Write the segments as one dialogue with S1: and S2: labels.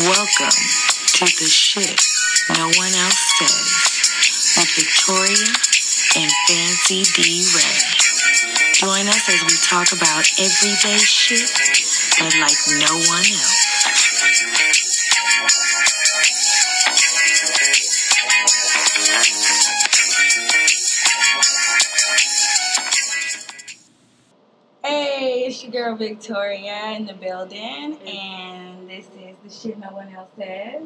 S1: Welcome to the shit no one else says with Victoria and Fancy D Ray. Join us as we talk about everyday shit, but like no one else.
S2: Hey, it's your girl Victoria in the building, and this is the shit no one else says.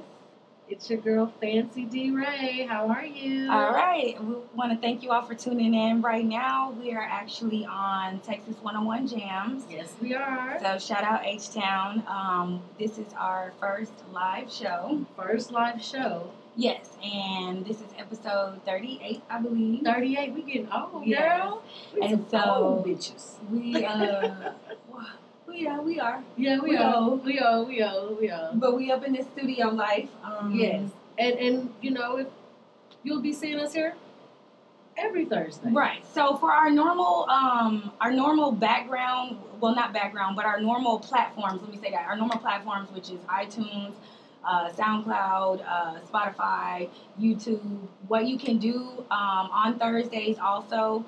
S3: It's your girl Fancy D Ray. How are you?
S2: All right, we want to thank you all for tuning in. Right now, we are actually on Texas 101 Jams.
S3: Yes, we are.
S2: So shout out H Town. Um, this is our first live show.
S3: First live show.
S2: Yes, and this is episode 38, I believe.
S3: 38. We getting old,
S2: Yes.
S3: girl. We
S2: And so-
S3: old bitches.
S2: We uh, we yeah we are,
S3: Yeah, we,
S2: we
S3: are. We are. We are. We are.
S2: but we up in this studio life. Um,
S3: Yes. And and you know if you'll be seeing us here every Thursday.
S2: Right. So for our normal, um, our normal background, well, not background, but our normal platforms. Let me say that our normal platforms, which is iTunes, uh, SoundCloud, uh, Spotify, YouTube. What you can do um, on Thursdays also.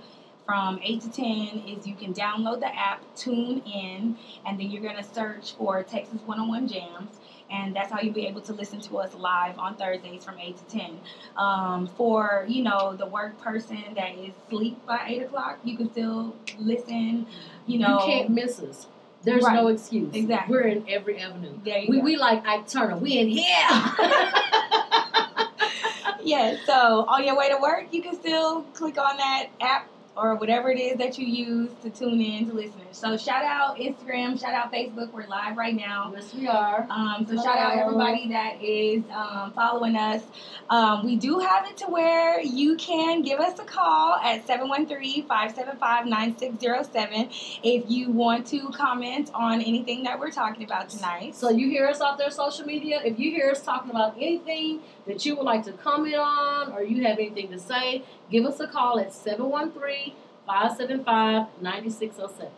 S2: From 8 to 10 is you can download the app, tune in, and then you're going to search for Texas 101 Jams. And that's how you'll be able to listen to us live on Thursdays from 8 to 10 um, for you know the work person that is asleep by eight o'clock you can still listen you know
S3: you can't miss us. There's
S2: Right.
S3: no excuse.
S2: Exactly.
S3: We're in every avenue. We,
S2: go.
S3: we like Ike Turner. We in here.
S2: yeah so on your way to work you can still click on that app or whatever it is that you use to tune in to listeners so shout out instagram shout out facebook we're live right now
S3: yes, we are.
S2: Um, so shout out everybody that is um, following us. Um, we do have it to where you can give us a call at 713-575-9607 if you want to comment on anything that we're talking about tonight.
S3: So you hear us out there social media. If you hear us talking about anything that you would like to comment on or you have anything to say, give us a call at 713-575-9607.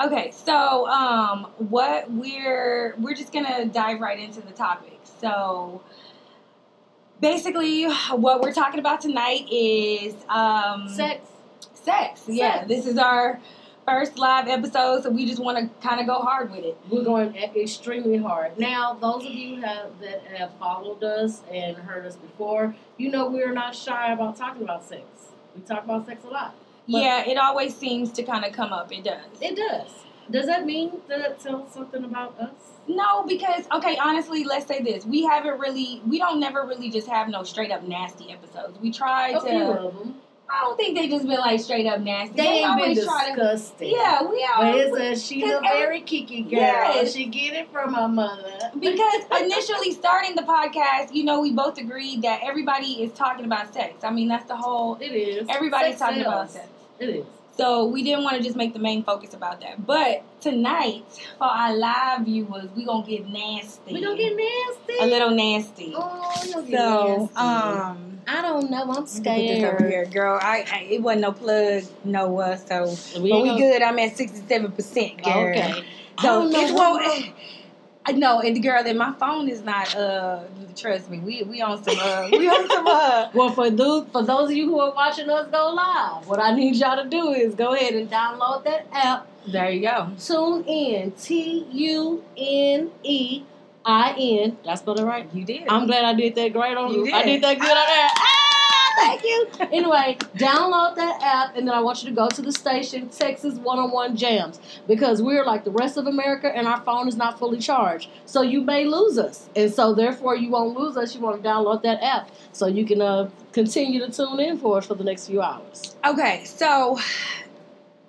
S2: Okay, so um, what we're we're just gonna dive right into the topic. So basically, what we're talking about tonight is um,
S3: Sex.
S2: Sex. Yeah,
S3: Sex.
S2: this is our first live episode, so we just want to kind of go hard with it.
S3: We're going extremely hard. Now, those of you have, that have followed us and heard us before, you know we're not shy about talking about sex. We talk about sex a lot. But-
S2: yeah, it always seems to kind of come up. It does.
S3: It does. Does that mean that it tells something about us?
S2: no, because okay, honestly, let's say this: we haven't really, we don't never really just have no straight up nasty episodes. We try
S3: A few
S2: to.
S3: of them.
S2: I don't think they just been like straight up nasty.
S3: They ain't been
S2: always to.
S3: disgusting.
S2: Yeah, we
S3: But
S2: always.
S3: it's a, she's a very kiki girl.
S2: Yes.
S3: She get it from her mother.
S2: because initially starting the podcast, you know, we both agreed that everybody is talking about sex. I mean, that's the whole.
S3: it is.
S2: Everybody's
S3: Sex
S2: talking about sex.
S3: It is.
S2: So we didn't want to just make the main focus about that. But tonight, for our live viewers, we gonna get nasty.
S3: We gonna get nasty.
S2: a little nasty.
S3: Oh, you don't get
S2: so,
S3: nasty.
S2: um,
S3: I don't know. I'm
S2: let me put this over here, girl. I, I it wasn't no plug, no uh, so
S3: We
S2: but we
S3: gonna-
S2: good. I'm at sixty seven percent, girl.
S3: Okay. I
S2: So
S3: don't know
S2: it's
S3: what-
S2: know, and the girl, and my phone is not. Uh, trust me, we we on some. Uh, we on some. Uh,
S3: Well, for those for those of you who are watching us go live, what I need y'all to do is go ahead and download that app.
S2: there you go.
S3: Tune in. T U N E I N. Did I spell it right?
S2: You did.
S3: I'm glad I did that great on
S2: You
S3: I
S2: did.
S3: did that good on there. Thank you. Anyway, download that app and then I want you to go to the station Texas 101 Jams because we're like the rest of America and our phone is not fully charged. So you may lose us. And so therefore you won't lose us. You want to download that app so you can uh, continue to tune in for us for the next few hours.
S2: Okay, so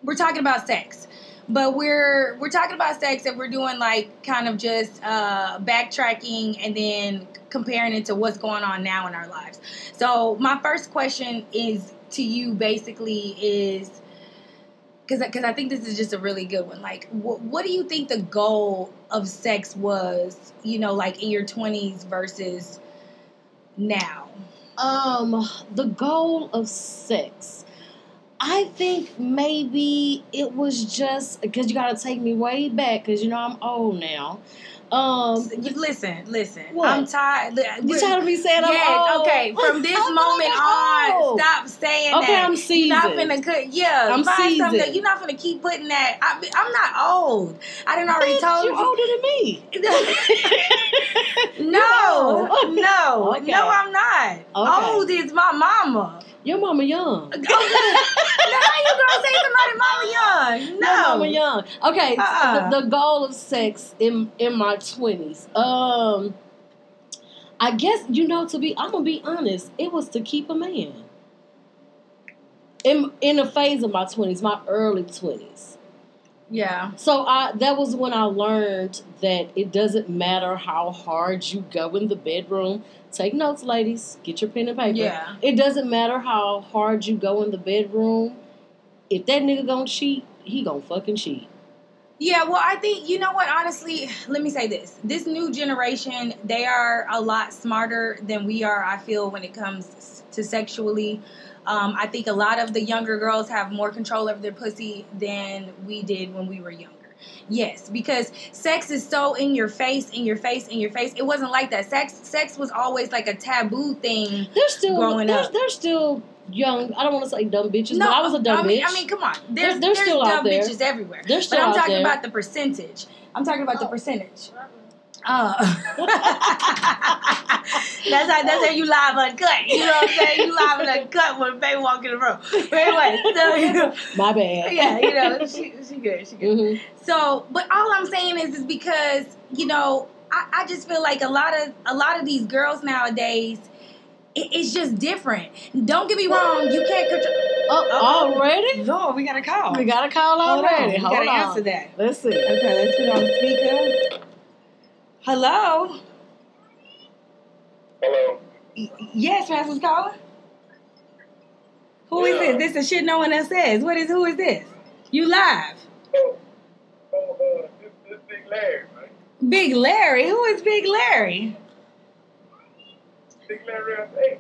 S2: we're talking about sex, but we're we're talking about sex and we're doing like kind of just uh, backtracking and then comparing it to what's going on now in our lives. So my first question is to you, basically, is because because I think this is just a really good one. Like, wh- what do you think the goal of sex was? You know, like in your twenties versus now.
S3: Um, the goal of sex. I think maybe it was just because you got to take me way back because you know I'm old now. Um,
S2: You- Listen, listen.
S3: What?
S2: I'm tired.
S3: you tired of me saying I'm
S2: Yes,
S3: old?
S2: okay. From this
S3: I'm
S2: moment on, stop saying
S3: Okay,
S2: that.
S3: I'm seasoned.
S2: You're not finna cut. Yeah,
S3: I'm
S2: find something.
S3: seasoned.
S2: That, you're not finna keep putting that. I, I'm not old. I didn't already
S3: Bitch,
S2: told you.
S3: You're older than me.
S2: no, no,
S3: Okay.
S2: no. I'm not.
S3: Okay.
S2: Old is my mama.
S3: Your mama young.
S2: Now how you gonna say somebody mama young?
S3: Your
S2: No,
S3: mama young. Okay,
S2: Uh-uh.
S3: the, the goal of sex in in my twenties. Um, I guess you know to be. I'm gonna be honest. It was to keep a man. In in a phase of my twenties, my early twenties.
S2: Yeah,
S3: So I that was when I learned that it doesn't matter how hard you go in the bedroom. Take notes, ladies. Get your pen and paper.
S2: yeah.
S3: It doesn't matter how hard you go in the bedroom. If that nigga gonna cheat, he gonna fucking cheat.
S2: Yeah, well, I think you know what. Honestly, let me say this: this new generation, they are a lot smarter than we are. I feel when it comes to sexually. Um, I think a lot of the younger girls have more control over their pussy than we did when we were younger. Yes, because sex is so in your face, in your face, in your face. It wasn't like that. Sex, sex was always like a taboo thing.
S3: They're still
S2: Growing
S3: they're,
S2: up.
S3: they're still young. I don't want to say dumb bitches, but I was a dumb
S2: I mean,
S3: bitch.
S2: I mean, come on.
S3: They're-
S2: There's,
S3: they're
S2: there's
S3: still out
S2: dumb
S3: there.
S2: bitches everywhere.
S3: They're still
S2: But I'm
S3: out
S2: talking
S3: there.
S2: about the percentage. I'm talking about the percentage. Uh, that's how that's how you live uncut. You know what I'm saying? You live and uncut when baby walk in the room. But anyway, so you know,
S3: My bad.
S2: yeah, you know, she she good, she good.
S3: Mhm.
S2: So, but all I'm saying is, is because you know, I, I just feel like a lot of a lot of these girls nowadays, it's just different. Don't get me wrong, you can't control.
S3: Oh, already?
S2: Lord, we got a call.
S3: We got a call
S2: Hold on,
S3: already.
S2: we gotta
S3: on.
S2: answer that.
S3: Let's see.
S2: Okay, let's put on speaker. Hello.
S4: Hello.
S2: Y- Yes, Francis calling. Who is
S4: Yeah.
S2: this? This is shit no one else says. What is who is this? You live.
S4: Oh, oh, uh, this, this Big Larry, right?
S2: Big Larry. Who is Big Larry?
S4: Big Larry at eight.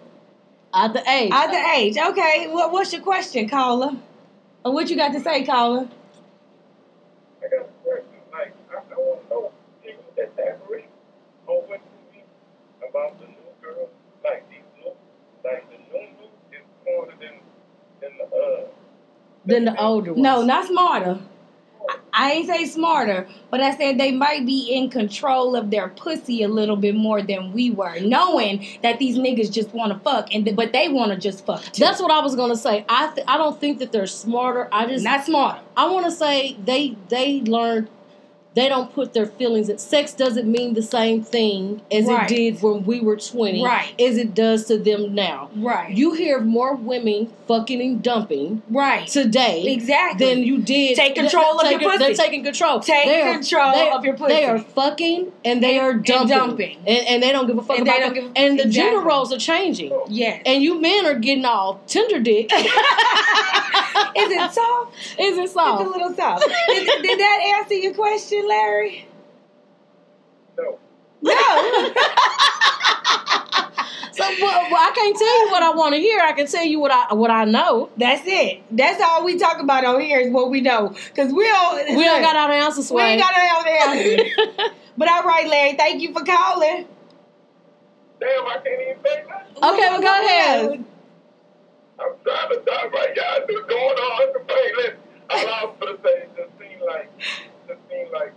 S3: At the age.
S2: At the age. Okay. What, what's your question, caller? Or what you got to say, caller?
S4: I got a question. Like, I, I want to know, can you elaborate on what you mean about the new girl? Like, these new, like, the new new is smarter than, than the, uh,
S3: Than the older ones.
S2: No, not smarter. I ain't say smarter, but I said they might be in control of their pussy a little bit more than we were, knowing that these niggas just want to fuck, and but they want to just fuck. Too.
S3: That's what I was gonna say. I th- I don't think that they're smarter. I just
S2: not smarter.
S3: I want to say they they learned they don't put their feelings in. Sex doesn't mean the same thing as
S2: Right.
S3: it did when we were twenty,
S2: Right.
S3: As it does to them now.
S2: Right.
S3: You hear more women fucking and dumping
S2: right.
S3: today
S2: Exactly.
S3: than you did.
S2: Take control of your
S3: taking- They're taking control.
S2: Take
S3: They are-
S2: control
S3: they-
S2: of your pussy.
S3: They are fucking and they
S2: And-
S3: are
S2: and
S3: dumping,
S2: dumping.
S3: And, and they don't give a fuck
S2: And they
S3: about
S2: don't give a-
S3: And the gender roles are changing.
S2: yes.
S3: And you men are getting all tender dick.
S2: Is it soft?
S3: Is it
S2: It's a
S3: soft?
S2: little soft. did, did that answer your question, Larry?
S4: no.
S2: No.
S3: So well, well, I can't tell you what I want to hear. I can tell you what I what I know.
S2: That's it. That's all we talk about on here is what we know. Cause we don't.
S3: We don't got all the answers.
S2: We ain't got all the answers. But all right, Larry. Thank you for calling.
S4: Damn, I can't even say nothing.
S3: Okay, well, go ahead.
S4: I'm trying to talk right y'all just going on the play. Listen, all I was gonna say it just seems like just seems like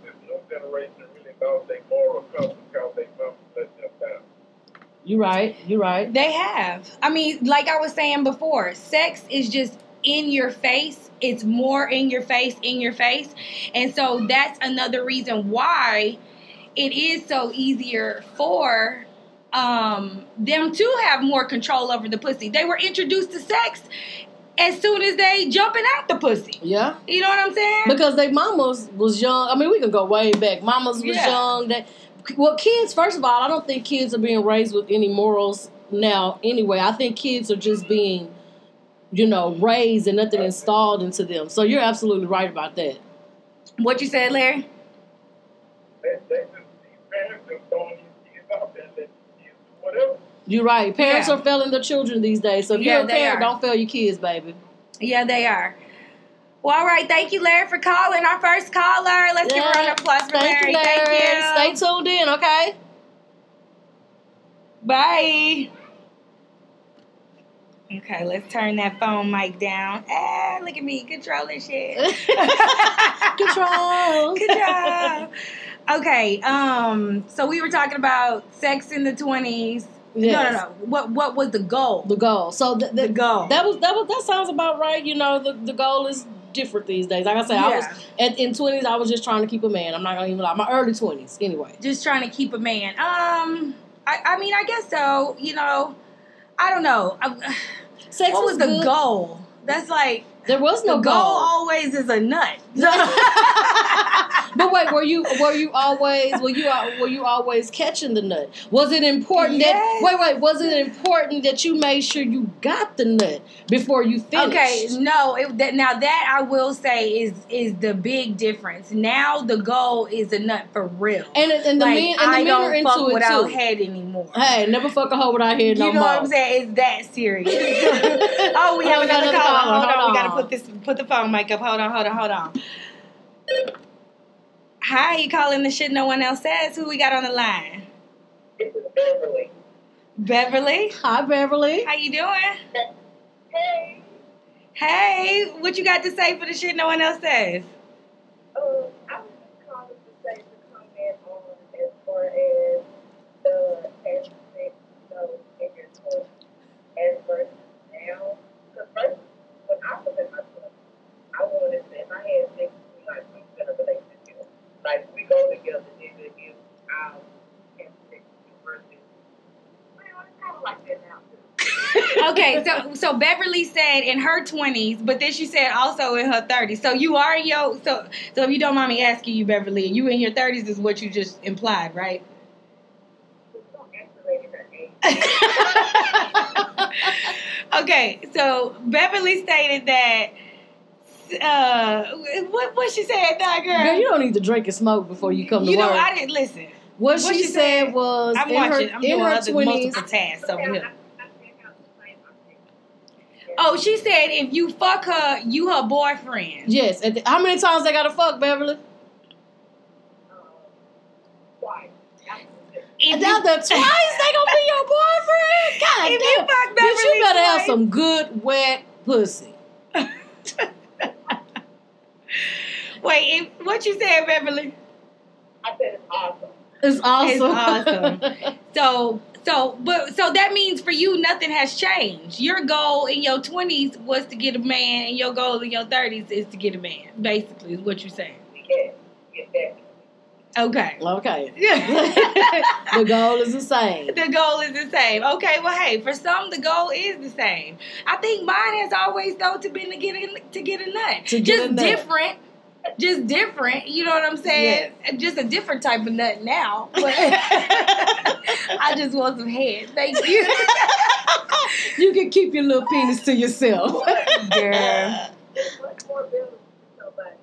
S4: this new generation really lost their moral compass because they mom let them down.
S3: You right. You right.
S2: They have. I mean, like I was saying before, sex is just in your face. It's more in your face, in your face. And so that's another reason why it is so easier for um, them to have more control over the pussy. They were introduced to sex as soon as they jumping out the pussy.
S3: Yeah.
S2: You know what I'm saying?
S3: Because they mamas was young. I mean, we can go way back. Mamas was
S2: Yeah.
S3: young. That well, kids. First of all, I don't think kids are being raised with any morals now. Anyway, I think kids are just being, you know, raised and nothing installed into them. So you're absolutely right about that.
S2: what you said, Larry?
S4: They, they just these parents just throwing these kids out there and let these kids do whatever.
S3: You're right. Parents
S2: yeah.
S3: are failing their children these days. So if
S2: yeah,
S3: you're a parent, don't fail your kids, baby.
S2: Yeah, they are. Well, all right. Thank you, Larry, for calling. Our first caller. Let's yeah. give her an applause for
S3: Thank
S2: Larry.
S3: You, Larry.
S2: Thank you.
S3: Stay tuned in, okay?
S2: Bye. Okay, let's turn that phone mic down. Ah, look at me controlling shit.
S3: Control.
S2: Control. Okay, um, so we were talking about sex in the 20s
S3: Yes.
S2: no, no. What what was the goal?
S3: The goal. So the,
S2: The
S3: the,
S2: goal.
S3: that was that was that sounds about right. You know, the, the goal is different these days. Like I said, I was at, in twenties. I was just trying to keep a man. I'm not gonna even lie. My early twenties, anyway.
S2: Just trying to keep a man. Um, I, I mean, I guess so. You know, I don't know. I,
S3: Sex
S2: what was the
S3: good.
S2: goal? That's like
S3: There was no
S2: the goal
S3: goal.
S2: always is a nut.
S3: but wait, were you were you always were you were you always catching the nut? Was it important
S2: Yes.
S3: that wait wait was it important that you made sure you got the nut before you finished?
S2: Okay, no. It, that, now that I will say is is the big difference. Now the goal is a nut for real.
S3: And and the
S2: like
S3: men and the
S2: I
S3: men are
S2: don't fuck
S3: into it
S2: without
S3: too.
S2: head anymore.
S3: Hey, never fuck a hoe without head no
S2: you know
S3: more.
S2: what I'm saying? It's that serious. oh, we have
S3: Oh, got
S2: another
S3: another
S2: caller.
S3: caller.
S2: Hold on,
S3: Hold
S2: we
S3: on.
S2: Put this put the phone mic up. Hold on, hold on, hold on. Hi, you calling the shit no one else says? Who we got on the line?
S5: This is Beverly.
S2: Beverly.
S3: Hi Beverly.
S2: How you doing?
S5: Hey,
S2: Hey, what you got to say for the shit no one else says?
S5: uh, I was just calling to say to comment on as far as the aspect of in your twenties as versus now. Because first, when I was in my twenties, I wanted to, if I had sex with me, like we in a relationship, like we go together, nigga, if I have sex with you versus, well, it's kind of like that now too.
S2: Okay, so so Beverly said in her twenties, but then she said also in her thirties. So you are in your so so if you don't mind me asking you, Beverly, you in your thirties is what you just implied, right?
S5: Don't escalate in her age.
S2: okay, so Beverly stated that uh what what she said, that girl.
S3: Girl, you don't need to drink and smoke before you come to
S2: You know. I didn't listen.
S3: what,
S2: what
S3: she,
S2: she
S3: said, was
S2: I'm
S3: in
S2: watching.
S3: her
S2: I'm
S3: in
S2: doing
S3: her
S2: other
S3: twenties.
S2: multiple tasks over here.
S5: I think I'm the same. I think.
S2: Oh, she said if you fuck her, you her boyfriend.
S3: Yes. And th- how many times they gotta fuck Beverly?
S5: Why?
S2: If
S3: Now
S2: you,
S3: the twice they gonna be your boyfriend. God
S2: if you
S3: damn.
S2: fuck
S3: Bitch, you
S2: Beverly
S3: better have some good wet pussy.
S2: Wait, if, what you said, Beverly?
S5: I said it's awesome.
S3: It's awesome.
S2: awesome. So, so, but so that means for you, nothing has changed. Your goal in your twenties was to get a man, and your goal in your thirties is to get a man. Basically, is what you're saying.
S5: Yes, yes.
S2: Okay.
S3: okay.
S2: the
S3: the goal is the same.
S2: The goal is the same. Okay. Well, hey, for some, the goal is the same. I think mine has always though to been to get a, to get a nut.
S3: To get
S2: Just
S3: a nut.
S2: different. Just different, you know what I'm saying? Just a different type of nut now. But I just want some head. Thank you.
S3: You can keep your little penis to yourself.
S2: Girl.
S5: It's much more better than somebody.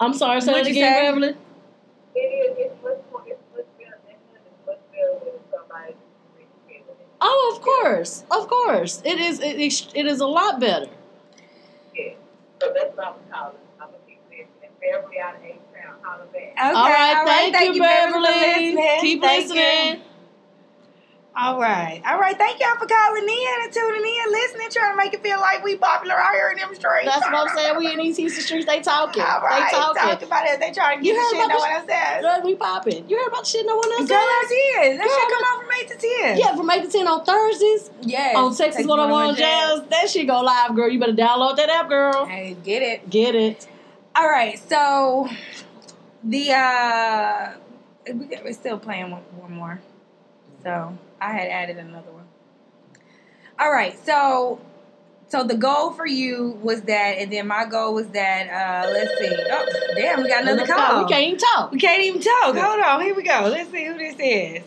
S3: I'm sorry, say
S2: What'd
S3: that again,
S2: say?
S3: Beverly.
S5: It is. It's much more. It's much better. It's much better when somebody really feeling it.
S3: Oh, of course, of course. It is. It is, it is a lot better.
S5: Yeah. So that's what I'm calling. I'm gonna keep listening. Beverly out of H Town, holler back.
S2: Okay,
S3: all right, thank, you, Beverly.
S2: for listening.
S3: Keep
S2: Thank
S3: listening.
S2: you. All right, all right. Thank y'all for calling in and tuning in, listening, trying to make it feel like we popular out here in them streets.
S3: That's what I'm saying. We in these Houston streets. They talking.
S2: All right,
S3: they talking.
S2: talk about it. They trying to
S3: You
S2: get
S3: heard
S2: shit no
S3: about
S2: one else says.
S3: Girl, we popping. You heard about the shit no one else
S2: Girl? I did. That shit come out from eight to ten.
S3: Yeah, from 8 to 10 on Thursdays
S2: yes.
S3: on Texas 101 Jams. That shit go live, girl. You better download that app, girl.
S2: Hey, get it.
S3: Get it.
S2: All right, so the uh, we're still playing one, one more. So I had added another one. All right, so so the goal for you was that, and then my goal was that. Uh, let's see. Oh, damn, we got another
S3: Let's
S2: call.
S3: go. We can't even talk.
S2: We can't even talk. Hold on, here we go. Let's see who this is.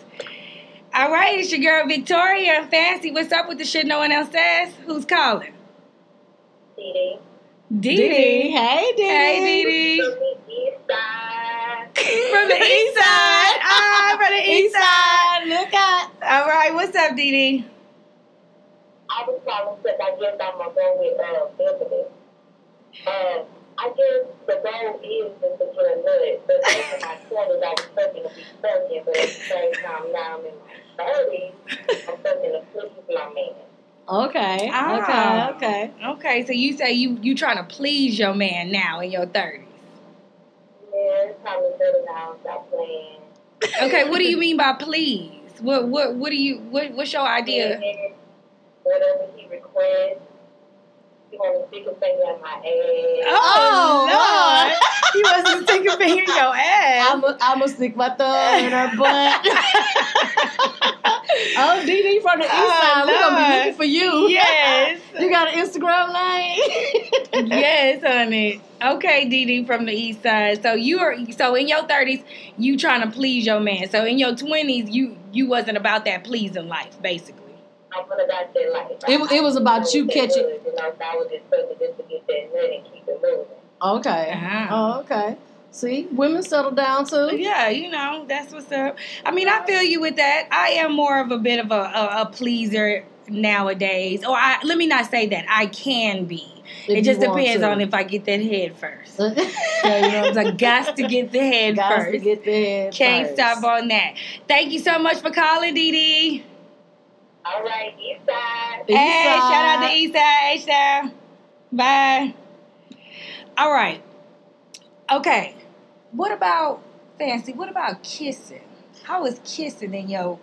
S2: All right, it's your girl Victoria. Fancy, what's up with the shit no one else says? Who's calling?
S5: CD.
S2: Dee
S3: Dee.
S2: Dee.
S3: Hey, Dee.
S2: Hey, Dee Dee.
S5: From the east side.
S2: From the east side. Ah, from the east
S3: East
S2: side.
S3: Side. Look out.
S2: All right, what's up, Dee Dee?
S5: I I was calling because I guess I'm gonna go with uh Beverly. Uh, I guess the goal is just to get a nut, but in my twenties I was fucking to be fucking, but at the same time now I'm in my thirties, I'm fucking to please my man.
S3: Okay.
S2: Ah.
S3: Okay. Okay.
S2: Okay, so you say you you trying to please your man now in your thirties.
S5: Yeah, it's time to settle down, stop playing.
S2: Okay, what do you mean by please? What what what do you what what's your idea?
S5: And Whatever he requests. He want to stick a finger in my ass.
S2: Oh,
S3: Oh,
S2: Lord. he wants to stick a finger in your ass.
S3: I'm gonna I'm stick my thumb in her butt. oh, DD from the east
S2: Oh,
S3: side. We're gonna be
S2: Lord.
S3: looking for you.
S2: Yes.
S3: you got an Instagram name?
S2: yes, honey. Okay, DD from the east side. So you are so in your thirties, you trying to please your man. So in your twenties, you you wasn't about that pleasing life, basically.
S5: I'm gonna that life.
S3: It- it was about you catching-
S5: You know, so I was just fucking just to get that nut and keep it moving.
S3: Okay.
S2: Uh-huh.
S3: Oh, okay. See, women settle down too.
S2: Yeah, you know that's what's up. I mean, I feel you with that. I am more of a bit of a, a, a pleaser nowadays, or I, let me not say that. I can be.
S3: If
S2: it just depends
S3: to.
S2: on if I get that head first. So, you know, I got to get the head
S3: Guys
S2: first.
S3: to get the head
S2: Can't
S3: first.
S2: stop on that. Thank you so much for calling, Dee Dee.
S5: All right, east side.
S3: East
S2: hey, shout out
S3: side.
S2: to Eastside, H-Town. Bye. All right. Okay. What about fancy? What about kissing? How was kissing in your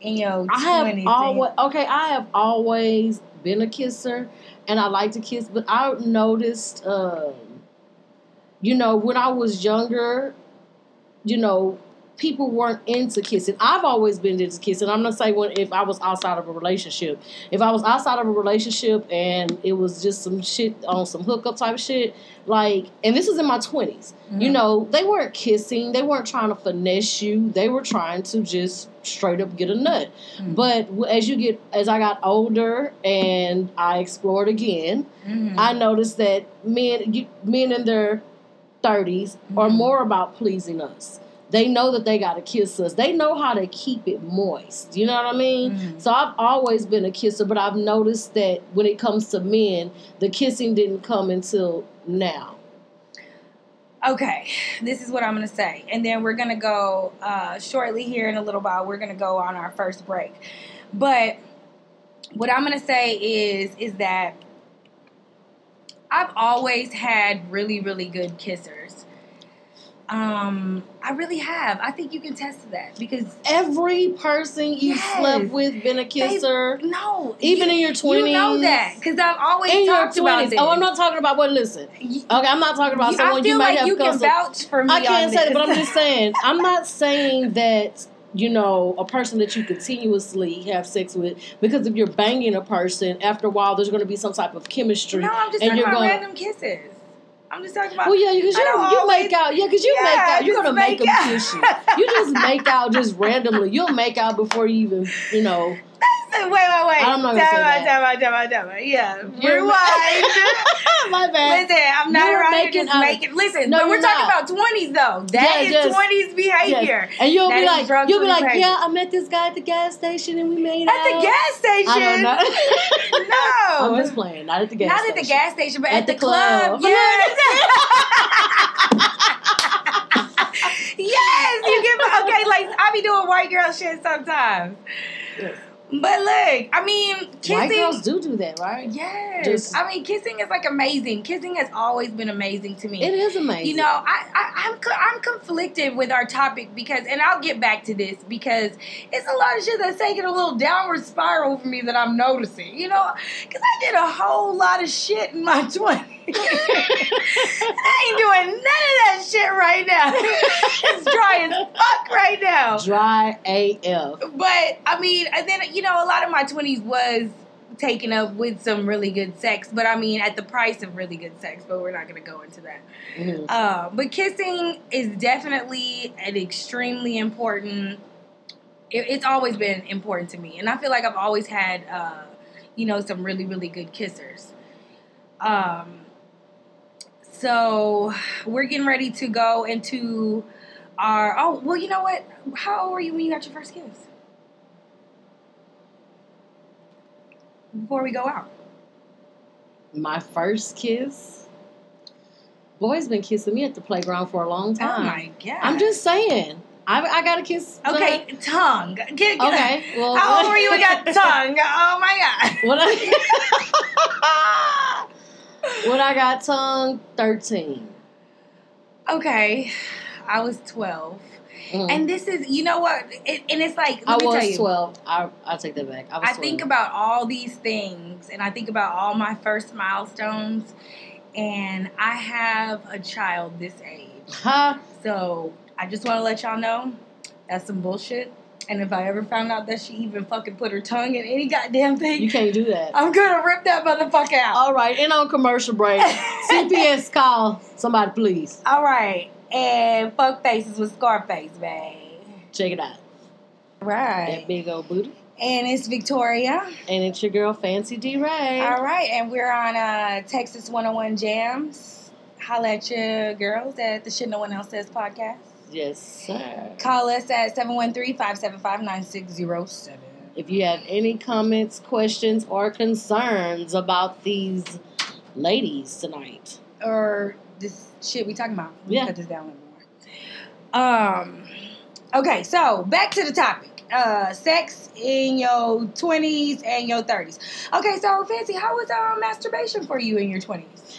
S2: in your
S3: I have always okay. I have always been a kisser, and I like to kiss. But I noticed, um, you know, when I was younger, you know, people weren't into kissing. I've always been into kissing. I'm not saying when if I was outside of a relationship. If I was outside of a relationship and it was just some shit on some hookup type of shit, like, and this is in my 20s.
S2: Mhm.
S3: You know, they weren't kissing. They weren't trying to finesse you. They were trying to just straight up get a nut.
S2: Mhm.
S3: But as you get, as I got older and I explored again,
S2: Mhm.
S3: I noticed that men, you, men in their 30s are
S2: Mhm.
S3: more about pleasing us. They know that they got to kiss us. They know how to keep it moist. You know what I mean?
S2: Mhm.
S3: So I've always been a kisser, but I've noticed that when it comes to men, the kissing didn't come until now.
S2: Okay, this is what I'm going to say. And then we're going to go uh, shortly here in a little while. We're going to go on our first break. But what I'm going to say is is that I've always had really really good kissers. Um, I really have. I think you can test to that because
S3: Every person you
S2: Yes.
S3: slept with been a kisser.
S2: no,
S3: Even
S2: you-
S3: in your twenties,
S2: you know
S3: 20s.
S2: that because I've always
S3: in your
S2: talked about
S3: twenties.
S2: this.
S3: Oh, I'm not talking about what. Listen, okay, I'm not talking about
S2: you-
S3: someone you might
S2: like
S3: have
S2: you can vouch for me.
S3: I can't say that, but I'm just saying. I'm not saying that you know a person that you continuously have sex with because if you're banging a person, after a while there's going to be some type of chemistry.
S2: No, I'm just
S3: and
S2: talking
S3: you're
S2: about
S3: gonna-
S2: random kisses. I'm just talking about.
S3: Well, yeah, because you, you
S2: always-
S3: make out, yeah, because you
S2: Yeah,
S3: make out, you're gonna make
S2: make
S3: them kiss you. You just make out just randomly. You'll make out before you even, you know.
S2: Wait, wait, wait.
S3: I'm not gonna
S2: Time
S3: say
S2: out,
S3: that.
S2: time out, time out, time out. Yeah.
S3: You're-
S2: Rewind.
S3: My bad.
S2: Listen, I'm not
S3: You're
S2: right
S3: making
S2: here making. Listen,
S3: No,
S2: but we're talking
S3: not.
S2: about 20s though. That
S3: Yeah,
S2: is
S3: just-
S2: 20s behavior.
S3: Yes. And you'll
S2: That
S3: be like, you'll be like,
S2: behavior.
S3: yeah, I met this guy at the gas station and we made
S2: At
S3: out.
S2: the gas station.
S3: I don't know.
S2: No.
S3: I'm just playing. Not at the gas
S2: Not
S3: station.
S2: at the gas station, but at,
S3: At
S2: the,
S3: the
S2: club.
S3: club.
S2: Yes. yes, you get okay. Like I be doing white girl shit sometimes.
S3: Yes.
S2: But look, I mean, kissing.
S3: White girls do do that, right?
S2: Yes,
S3: Just-
S2: I mean, kissing is like amazing. Kissing has always been amazing to me.
S3: It is amazing.
S2: You know, I, I I'm I'm conflicted with our topic because, and I'll get back to this because it's a lot of shit that's taking a little downward spiral for me that I'm noticing. You know, because I did a whole lot of shit in my twenties. I ain't doing none of that shit right now. it's dry as fuck right now.
S3: dry AF.
S2: But I mean, and then you know, a lot of my twenties was taken up with some really good sex, but I mean, at the price of really good sex. But we're not going to go into that.
S3: Mhm.
S2: Uh, but kissing is definitely an extremely important. It, it's always been important to me, and I feel like I've always had, uh, you know, some really really good kissers. Um, so we're getting ready to go into our. Oh well, you know what? How old were you when you got your first kiss? Before we go out?
S3: My first kiss. Boy's been kissing me at the playground for a long time.
S2: Oh
S3: time.
S2: my god!
S3: I'm just saying. I, I got a kiss. uh,
S2: okay. Tongue. Get, get,
S3: Okay. Well,
S2: How old were you when you got tongue? Oh my god.
S3: When I, when I got tongue, 13.
S2: Okay, I was twelve,
S3: Mhm.
S2: and this is you know what, it, and it's like
S3: I
S2: let me tell
S3: was
S2: you.
S3: 12. I, I'll take that back. I was
S2: I
S3: 12.
S2: think about all these things and I think about all my first milestones and I have a child this age.
S3: Huh?
S2: So I just want to let y'all know that's some bullshit. And if I ever found out that she even fucking put her tongue in any goddamn thing,
S3: You can't do that.
S2: I'm gonna rip that motherfucker out.
S3: All right, and on commercial break, CPS call somebody, please.
S2: All right. And fuck faces with Scarface, babe.
S3: Check it out.
S2: Right.
S3: That big old booty.
S2: And it's Victoria.
S3: And it's your girl, Fancy D Ray.
S2: All right, and we're on uh, Texas 101 Jams. Holla at your girls at the Shit No One Else Says podcast.
S3: Yes, sir.
S2: Call us at 713-575-9607.
S3: If you have any comments, questions, or concerns about these ladies tonight,
S2: Or this shit we talking about. Let
S3: Yeah.
S2: Cut this down a little more. Um, okay, so back to the topic. Uh, sex in your 20s and your 30s. Okay, so Fancy, how was uh, masturbation for you in your 20s?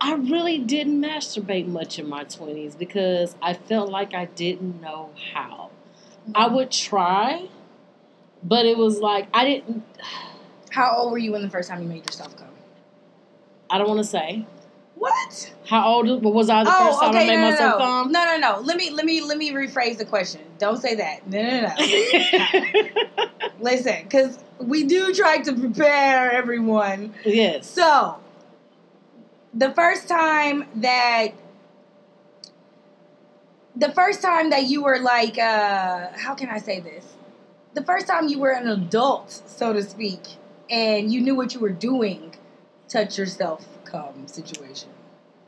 S3: I really didn't masturbate much in my 20s because I felt like I didn't know how. I would try, but it was like I didn't.
S2: How old were you when the first time you made yourself come?
S3: I don't want to say
S2: What?
S3: how old was I the first time I made
S2: Oh, no,
S3: myself
S2: no,
S3: come.
S2: no, no, no. Let me, let me, let me rephrase the question. Don't say that. No, no, no. Listen, because we do try to prepare everyone.
S3: yes.
S2: So, the first time that, the first time that you were like, uh, how can I say this? The first time you were an adult, so to speak, and you knew what you were doing, touch yourself come situation.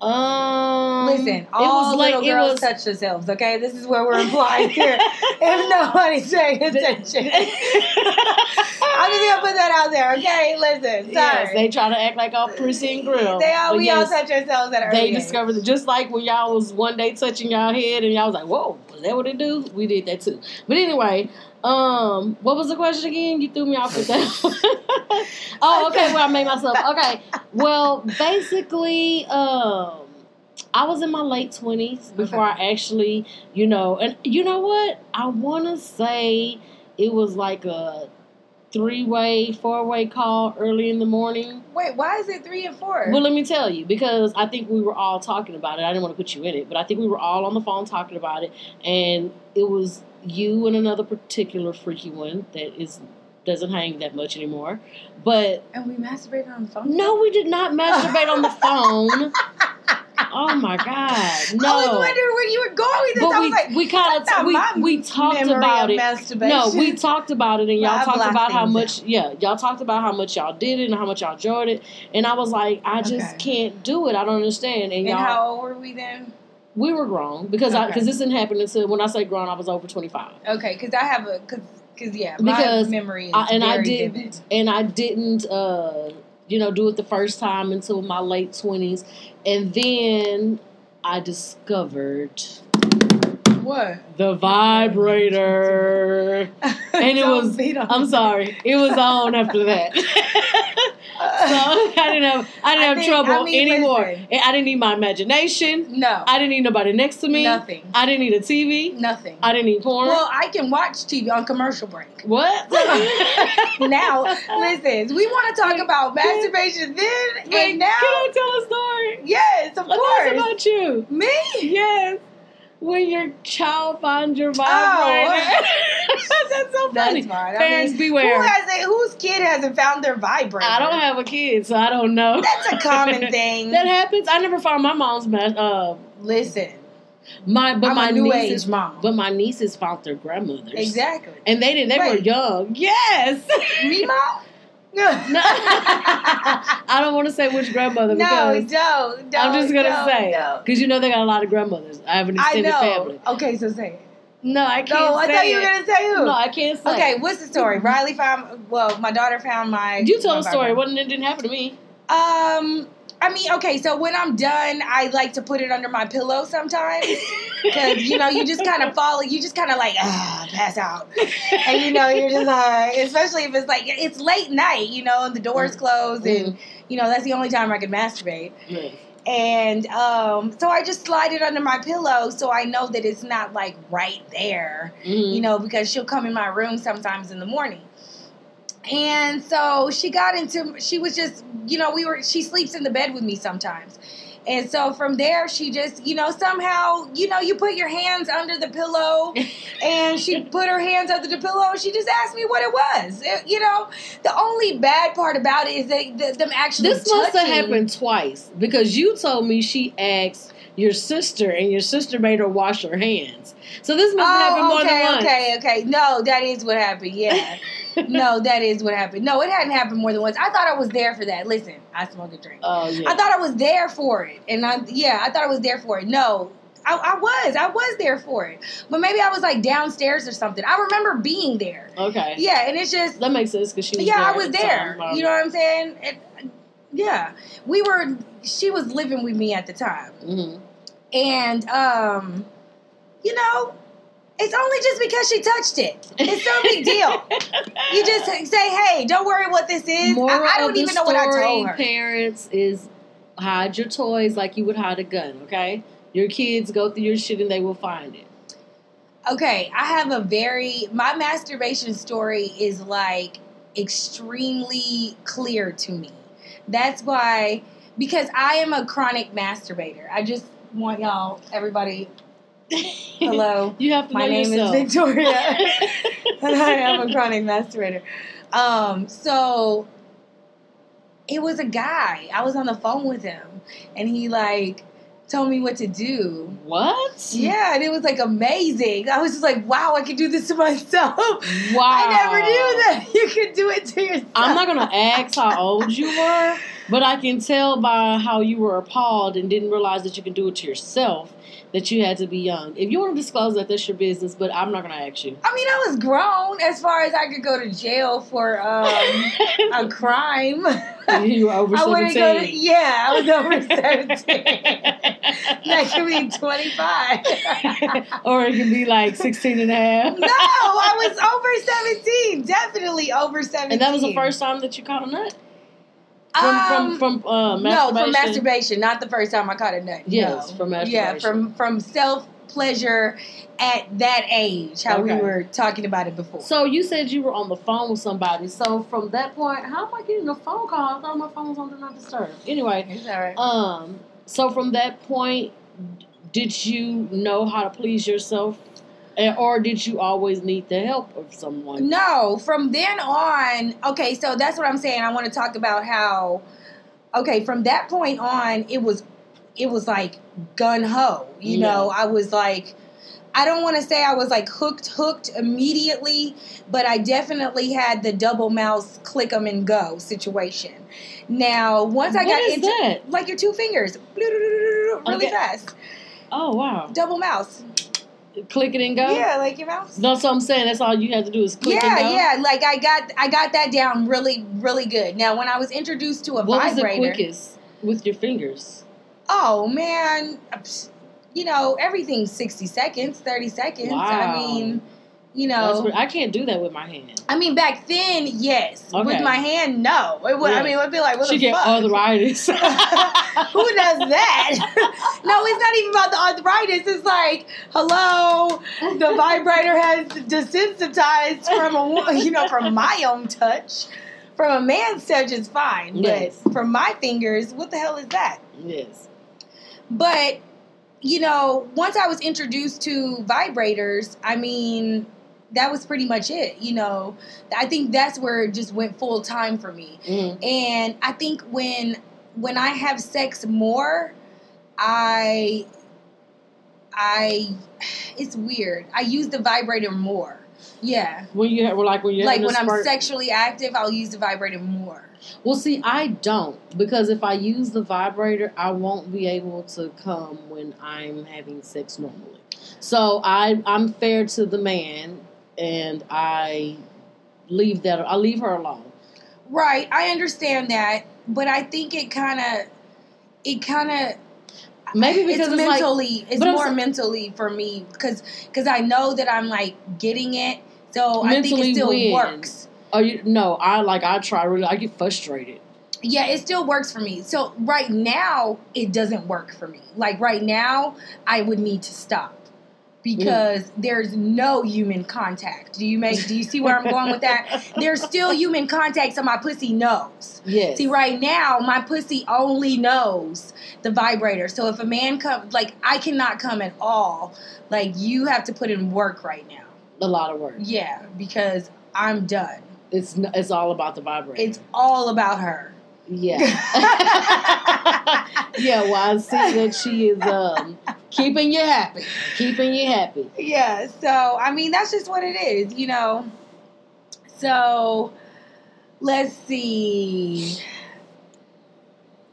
S3: Um.
S2: Listen,
S3: it
S2: all
S3: like
S2: little
S3: it
S2: girls
S3: was.
S2: touch themselves. Okay, this is where we're implying here. if nobody's paying attention, I'm just gonna put that out there. Okay, listen. Sorry,
S3: Yes, they try to act like all prissy and grill.
S2: They all
S3: But
S2: we
S3: yes,
S2: all touch ourselves at an
S3: They discovered it just like when y'all was one day touching y'all head and y'all was like, "Whoa, is that what it do?" We did that too. But anyway, um, what was the question again? You threw me off with that. oh, okay. Well, I made myself. Okay. Well, basically, um, I was in my late twenties before I actually, you know, and you know what? I want to say it was like a three-way, four-way call early in the morning.
S2: Wait, why is it three and four?
S3: Well, let me tell you, because I think we were all talking about it. I didn't want to put you in it, but I think we were all on the phone talking about it, and it was you and another particular freaky one that is doesn't hang that much anymore. But
S2: and we masturbated on the phone.
S3: no, we did not masturbate on the phone. Oh my god, No,
S2: I was wondering where you were going with this. I
S3: But
S2: was
S3: we
S2: like,
S3: we kind of we we talked about it. No, we talked about it, and y'all
S2: Well,
S3: talked about how much. Yeah, y'all talked about how much y'all did it and how much y'all enjoyed it. And I was like, I just
S2: Okay.
S3: can't do it. I don't understand. And,
S2: And
S3: y'all,
S2: how old were we then?
S3: We were grown because I because this didn't happen until when I say grown, I was over twenty five.
S2: Okay, because I have a because because yeah, my
S3: Because
S2: memory is
S3: I, and I didn't
S2: vivid.
S3: and I didn't uh you know do it the first time until my late twenties, and then I discovered
S2: What?
S3: the vibrator. And it was- I'm sorry, it was on after that. So I didn't have I didn't
S2: I
S3: have
S2: think-
S3: trouble
S2: I mean,
S3: anymore.
S2: listen.
S3: I didn't need my imagination.
S2: no,
S3: I didn't need nobody next to me.
S2: nothing,
S3: I didn't need a TV.
S2: nothing.
S3: I didn't need porn.
S2: well, I can watch TV on commercial break.
S3: what?
S2: now, listen, we want to talk about masturbation then
S3: Wait,
S2: and now.
S3: can I tell a story?
S2: Yes, of course.
S3: about you?
S2: Me?
S3: Yes. When your child finds your vibrator. That's so funny.
S2: That's. I
S3: Parents
S2: mean,
S3: beware.
S2: Who has it? Whose kid hasn't found their vibrator?
S3: I don't have a kid, so I don't know.
S2: That's a common thing.
S3: that happens. I never found my mom's uh
S2: Listen,
S3: my but
S2: I'm
S3: my nieces
S2: age mom.
S3: but my nieces found their grandmothers.
S2: exactly.
S3: And they didn't they were young. Yes.
S2: Me, mom? No.
S3: I don't want to say which grandmother
S2: no, don't, don't.
S3: I'm just gonna
S2: don't,
S3: say because you know they got a lot of grandmothers. I have an
S2: I
S3: extended
S2: know.
S3: family.
S2: Okay, so say it.
S3: No, I can't.
S2: No, I thought you were gonna say who.
S3: No, I can't say.
S2: okay, what's the story? Riley found. Well, my daughter found my.
S3: You
S2: my
S3: a story. What it didn't happen to me.
S2: Um, I mean, okay, so when I'm done, I like to put it under my pillow sometimes because you know you just kind of fall, you just kind of like ah pass out, and you know you're just uh, especially if it's like it's late night, you know, and the doors
S3: Mm.
S2: closed, and you know that's the only time I can masturbate.
S3: Yes.
S2: And um, so I just slide it under my pillow so I know that it's not like right there,
S3: Mhm.
S2: you know, because she'll come in my room sometimes in the morning. And so she got into, she was just, you know, we were, she sleeps in the bed with me sometimes. And so from there, she just, you know, somehow, you know, you put your hands under the pillow, and she put her hands under the pillow, and she just asked me what it was. It- you know, the only bad part about it is that th- them actually.
S3: This must have happened twice because you told me she asked your sister, and your sister made her wash her hands. So this must have oh, happened
S2: Oh,
S3: more
S2: okay,
S3: than once.
S2: okay, okay. No, that is what happened. Yeah. no, that is what happened. No, it hadn't happened more than once. I thought I was there for that. Listen, I smoke a drink.
S3: Oh yeah.
S2: I thought I was there for it, and I yeah, I thought I was there for it. No, I, I was, I was there for it, but maybe I was like downstairs or something. I remember being there.
S3: okay.
S2: Yeah, and it's just
S3: That makes sense because she was
S2: yeah, I was there.
S3: time.
S2: You know what I'm saying? It, yeah, we were. She was living with me at the time,
S3: Mhm.
S2: and um, you know. It's only just because she touched it. It's no big deal. You just say, "Hey, don't worry what this is."
S3: Moral
S2: I, I don't
S3: of the
S2: even know what I
S3: story,
S2: told her.
S3: Parents is hide your toys like you would hide a gun. Okay, your kids go through your shit and they will find it.
S2: Okay, I have a very my masturbation story is like extremely clear to me. That's why because I am a chronic masturbator. I just want y'all everybody hello.
S3: You have to
S2: My name
S3: yourself.
S2: is Victoria and I am a chronic masturbator. Um so it was a guy. I was on the phone with him and he like told me what to do.
S3: what?
S2: Yeah, and it was like amazing. I was just like, wow, I can do this to myself.
S3: Wow.
S2: I never knew that you could do it to yourself.
S3: I'm not gonna ask how old you were, but I can tell by how you were appalled and didn't realize that you can do it to yourself that you had to be young. If you want to disclose that, that's your business. But I'm not gonna ask you.
S2: I mean, I was grown as far as I could go to jail for um, a crime.
S3: you were over
S2: I to,
S3: seventeen.
S2: yeah, I was over 17. that could be 25.
S3: or it could be like 16 and a half.
S2: no, I was over 17. Definitely over 17.
S3: And that was the first time that you caught a nut from
S2: Um,
S3: from from uh,
S2: No, from masturbation. Not the first time I caught a nut.
S3: Yes,
S2: no.
S3: from
S2: Yeah, from from self pleasure at that age. How we were talking about it before.
S3: So you said you were on the phone with somebody. So from that point, how am I getting a phone call? I thought my phone was on do not disturb. Anyway,
S2: it's all right.
S3: um, so from that point, did you know how to please yourself, Eh, or did you always need the help of someone?
S2: No, from then on, okay, so that's what I'm saying. I want to talk about how okay, from that point on, it was it was like gun ho. You
S3: Yeah.
S2: know, I was like I don't want to say I was like hooked hooked immediately, but I definitely had the double mouse click them and go situation. Now, once I
S3: What
S2: got into
S3: that?
S2: like your two fingers, really
S3: Okay.
S2: fast.
S3: Oh wow!
S2: Double mouse.
S3: Click it and go.
S2: Yeah, like your mouse.
S3: That's what I'm saying. That's all you have to do is click
S2: yeah,
S3: and go.
S2: yeah. Like I got, I got that down really, really good. Now, when I was introduced to a
S3: What was the quickest with your fingers?
S2: oh man, you know everything's sixty seconds, thirty seconds. I mean, you know.
S3: I can't do that with my hand.
S2: I mean back then, yes.
S3: Okay.
S2: With my hand, no. It would,
S3: Yeah.
S2: I mean, it would be like, what
S3: she
S2: the
S3: get
S2: fuck?
S3: arthritis.
S2: Who does that? no, it's not even about the arthritis. It's like, hello, the vibrator has desensitized from a you know from my own touch. From a man's touch, it's fine,
S3: Yes.
S2: but from my fingers, what the hell is that?
S3: yes.
S2: But you know, once I was introduced to vibrators, I mean, that was pretty much it. You know, I think that's where it just went full time for me.
S3: Mm.
S2: And I think when when I have sex more, I I it's weird. I use the vibrator more. Yeah.
S3: When you have, like when you're
S2: Like when I'm sexually active, I'll use the vibrator more.
S3: Well, see, I don't because if I use the vibrator, I won't be able to come when I'm having sex normally. So I I'm fair to the man, and I leave that I leave her alone.
S2: Right, I understand that, but I think it kind of, it kind of.
S3: Maybe because
S2: it's,
S3: it's, like
S2: mentally, it's
S3: but I'm
S2: more mentally for me because because I know that I'm like getting it, so I think it still works.
S3: oh you no I like I try really I get frustrated.
S2: Yeah, it still works for me. So right now, it doesn't work for me. Like right now, I would need to stop because there's no human contact. Do you make? Do you see where I'm going with that? There's still human contact, so my pussy knows.
S3: Yes.
S2: See, right now, my pussy only knows the vibrator. So if a man comes, like I cannot come at all. Like you have to put in work right now.
S3: a lot of work.
S2: Yeah, because I'm done.
S3: It's it's all about the vibrator.
S2: It's all about her.
S3: Yeah. yeah. Well, I see that she is um keeping you happy, keeping you happy.
S2: Yeah, so I mean that's just what it is, you know. So let's see.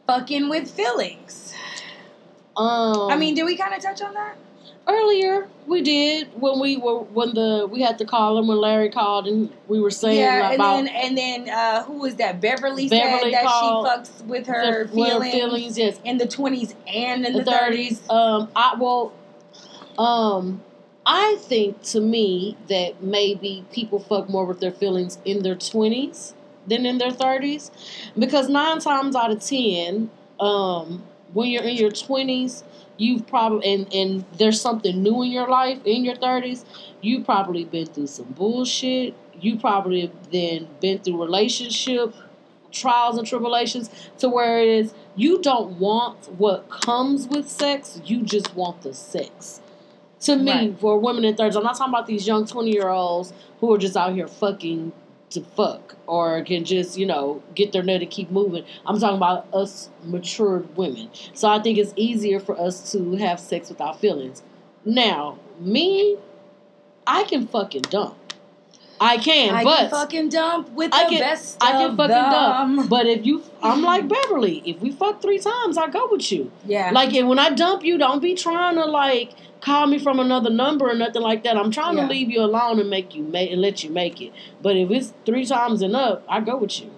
S2: Fucking with feelings.
S3: Um,
S2: I mean, did we kind of touch on that?
S3: Earlier we did when we were when the we had to call him when Larry called and we were saying
S2: yeah, and
S3: about
S2: then and then uh, who was that? Beverly,
S3: Beverly
S2: said that she fucks with her feelings,
S3: feelings. Yes,
S2: in the twenties and in
S3: the
S2: thirties.
S3: Um, I well, um, I think to me that maybe people fuck more with their feelings in their twenties than in their thirties, because nine times out of ten, um, when you're in your twenties, you've probably and and there's something new in your life in your thirties. You probably been through some bullshit. You probably have then been through relationship trials and tribulations to where it is you don't want what comes with sex, you just want the sex. To me,
S2: Right.
S3: for women in thirties, I'm not talking about these young 20 year olds who are just out here fucking to fuck or can just, you know, get their nut and keep moving. I'm talking about us matured women. So I think it's easier for us to have sex without feelings. Now, me, I can fucking dump. I can, but.
S2: I
S3: but
S2: can fucking dump with
S3: I
S2: the
S3: can-
S2: best
S3: I can
S2: of
S3: fucking
S2: them.
S3: dump. But if you, I'm like Beverly. If we fuck three times, I go with you.
S2: Yeah,
S3: Like, and when I dump you, don't be trying to like call me from another number or nothing like that. I'm trying
S2: Yeah.
S3: to leave you alone and make you make and let you make it. But if it's three times and up, I go with you.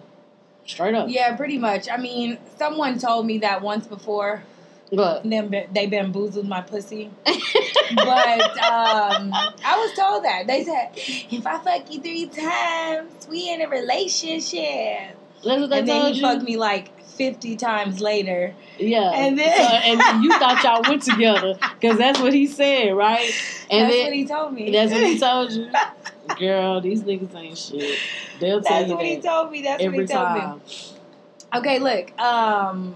S3: Straight up.
S2: yeah, pretty much. I mean, someone told me that once before.
S3: But
S2: And then they bamboozled my pussy. but um, I was told that they said if I fuck you three times, we in a relationship.
S3: that's what they
S2: And then he
S3: you.
S2: fucked me like fifty times later.
S3: Yeah.
S2: And then-
S3: So- and you thought y'all went together because that's what he said, right? And
S2: That's
S3: then
S2: what he told me.
S3: that's what he told you. Girl, these niggas ain't shit. They'll tell you.
S2: That's what he told me. That's
S3: every
S2: what he told
S3: time.
S2: me. Okay, look. Um,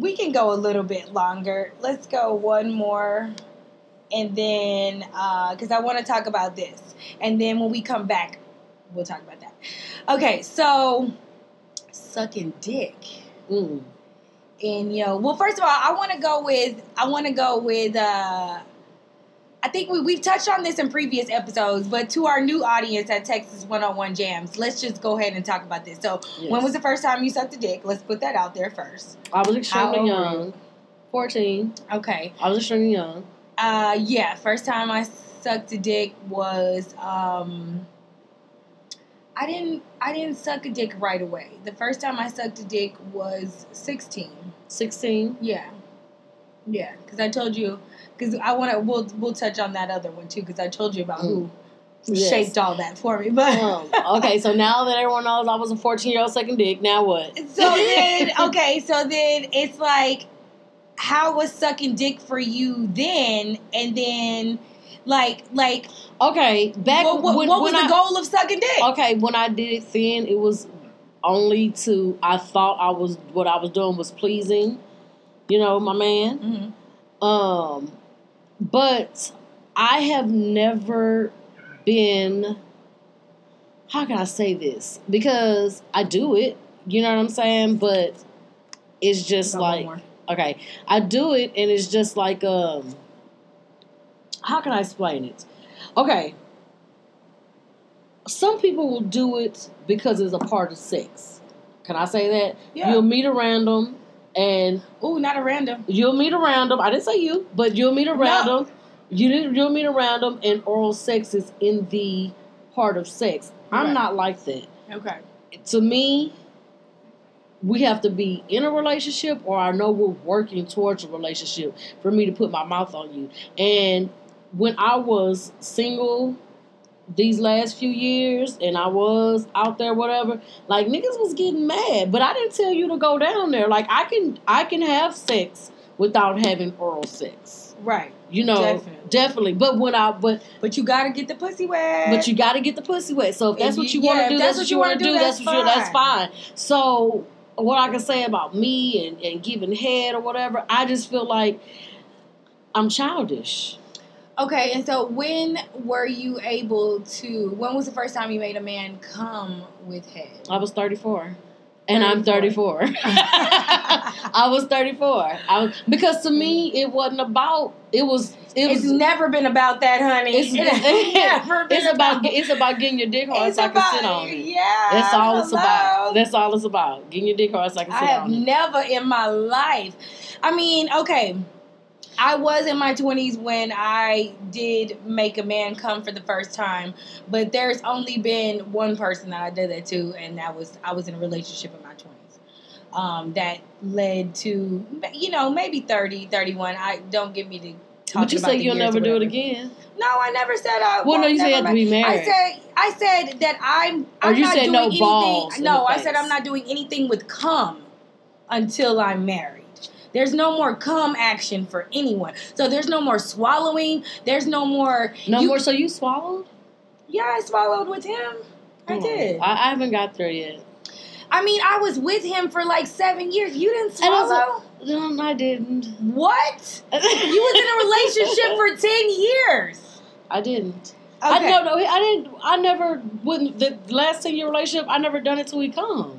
S2: we can go a little bit longer. Let's go one more, and then because I want to talk about this, and then when we come back, we'll talk about that. Okay, so sucking dick.
S3: Mm.
S2: And yo, well, first of all, I want to go with I want to go with. uh I think we we've touched on this in previous episodes, but to our new audience at Texas 101 Jams, let's just go ahead and talk about this. So,
S3: Yes.
S2: when was the first time you sucked a dick? Let's put that out there first.
S3: I was extremely young. 14.
S2: Okay.
S3: I was extremely young.
S2: Uh, yeah, first time I sucked a dick was um. I didn't I didn't suck a dick right away. The first time I sucked a dick was 16.
S3: 16.
S2: Yeah, yeah. Because I told you. Because I want to. We'll we'll touch on that other one too. Because I told you about who
S3: Yes.
S2: shaped all that for me. But
S3: Um, okay, so now that everyone knows I was a 14 year old second dick, now what?
S2: so then okay, so then it's like, how was sucking dick for you then? And then, like like
S3: Okay, back
S2: what, what,
S3: when,
S2: what was
S3: when
S2: the
S3: I,
S2: goal of sucking dick?
S3: Okay, when I did it then, it was only to I thought I was what I was doing was pleasing, you know, my man.
S2: Mhm.
S3: Um, but I have never been. How can I say this? Because I do it, you know what I'm saying. But it's just
S2: one
S3: like
S2: more.
S3: okay, I do it, and it's just like um. How can I explain it? Okay. Some people will do it because it's a part of sex. Can I say that?
S2: Yeah.
S3: You'll meet a random and
S2: oh, not a random.
S3: You'll meet a random. I didn't say you, but you'll meet a
S2: No.
S3: random, You didn't You'll meet a random, and oral sex is in the part of sex. I'm not like that.
S2: Okay.
S3: To me, we have to be in a relationship, or I know we're working towards a relationship for me to put my mouth on you. And when I was single these last few years and I was out there whatever like niggas was getting mad but I didn't tell you to go down there. Like I can I can have sex without having oral sex.
S2: Right.
S3: you know
S2: Definitely.
S3: definitely. But when I but
S2: But you gotta get the pussy wet.
S3: but you got to get the pussy wet. So if that's
S2: If
S3: what
S2: you-
S3: you want to do that's what you want to do that's what you that's fine. So what I can say about me and, and giving head or whatever I just feel like I'm childish
S2: Okay, and so when were you able to? When was the first time you made a man come with head?
S3: I was 34. And I'm 34. I was 34. I was, because to me, it wasn't about. It was. It
S2: It's
S3: was.
S2: never been about that, honey.
S3: It's,
S2: It has never been
S3: it's about. It's about getting your dick hard
S2: It's
S3: so I can sit on it.
S2: yeah.
S3: That's all it's about. That's all it's about. Getting your dick hard so I can sit
S2: have
S3: on it.
S2: never in my life. I mean, okay. I was in my 20s when I did make a man come for the first time, but there's only been one person that I did that to, and that was I was in a relationship in my 20s. Um, that led to, you know, maybe 30, 31. I don't get me to talk
S3: But you say you'll never do it again.
S2: No, I never said I.
S3: Well, no, you said to be
S2: married. I said I said that I'm.
S3: Or
S2: I'm
S3: you
S2: not
S3: said
S2: doing
S3: no
S2: anything.
S3: balls
S2: no, I said. I'm not doing anything with cum until I'm married. There's no more cum action for anyone. So there's no more swallowing. There's no more.
S3: No
S2: you-
S3: more. So you swallowed?
S2: Yeah, I swallowed with him. I
S3: Oh,
S2: did.
S3: I, I haven't got through yet.
S2: I mean, I was with him for like seven years. You didn't swallow.
S3: No, I didn't.
S2: what? You was in a relationship for ten years.
S3: I didn't.
S2: Okay.
S3: I no, no, I didn't. I never wouldn't. The last ten year relationship, I never done it till we come.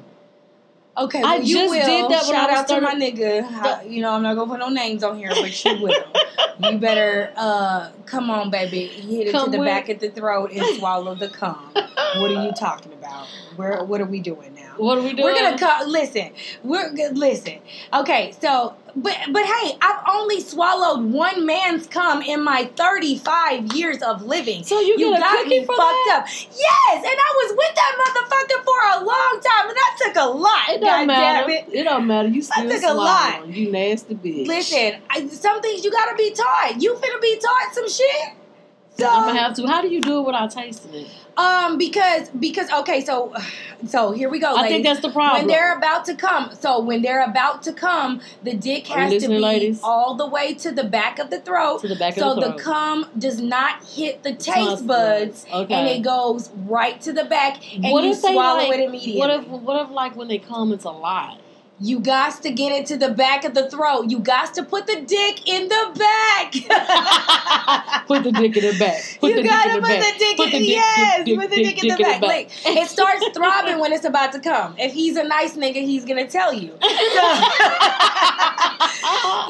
S2: Okay,
S3: I
S2: well, you
S3: just
S2: will.
S3: did that when
S2: Shout
S3: I was
S2: out to my
S3: 30
S2: nigga. How- you know, I'm not gonna put no names on here, but you will. you better uh come on, baby. Hit it
S3: Come
S2: to the
S3: with-
S2: back of the throat and swallow the cum. What are you talking about? Where what are we doing now?
S3: What are we doing?
S2: We're gonna co- listen. We're good. Listen. Okay, so but but hey, I've only swallowed one man's cum in my 35 years of living.
S3: So you,
S2: You got me fucked
S3: that?
S2: up. Yes, and I was with that motherfucker for a long time, and that took a lot.
S3: It
S2: God
S3: don't matter.
S2: damn it.
S3: It don't matter. You still
S2: took a lot.
S3: You nasty bitch.
S2: Listen, I, some things you gotta be taught. You finna be taught some shit. So,
S3: I'm gonna have to. How do you do it without tasting it?
S2: Um, because because okay, so so here we go,
S3: I think that's the problem.
S2: when they're about to come, so when they're about to come, the dick has to be
S3: ladies?
S2: all the way to the back of the throat,
S3: to the back
S2: so
S3: of the throat.
S2: So the cum does not hit the taste buds,
S3: Okay.
S2: and it goes right to the back, and
S3: what
S2: you
S3: if they
S2: swallow
S3: like,
S2: it immediately.
S3: What if what if like when they come it's a lot?
S2: You got to get it to the back of the throat. You got to put the dick in the back.
S3: Put the dick in the back. Put
S2: you
S3: the in the
S2: put
S3: back.
S2: the dick
S3: Put
S2: in
S3: the
S2: yes,
S3: dick,
S2: put the
S3: dick,
S2: dick, in the
S3: dick
S2: back. Like, it starts throbbing when it's about to come. If he's a nice nigga, he's gonna tell you. So,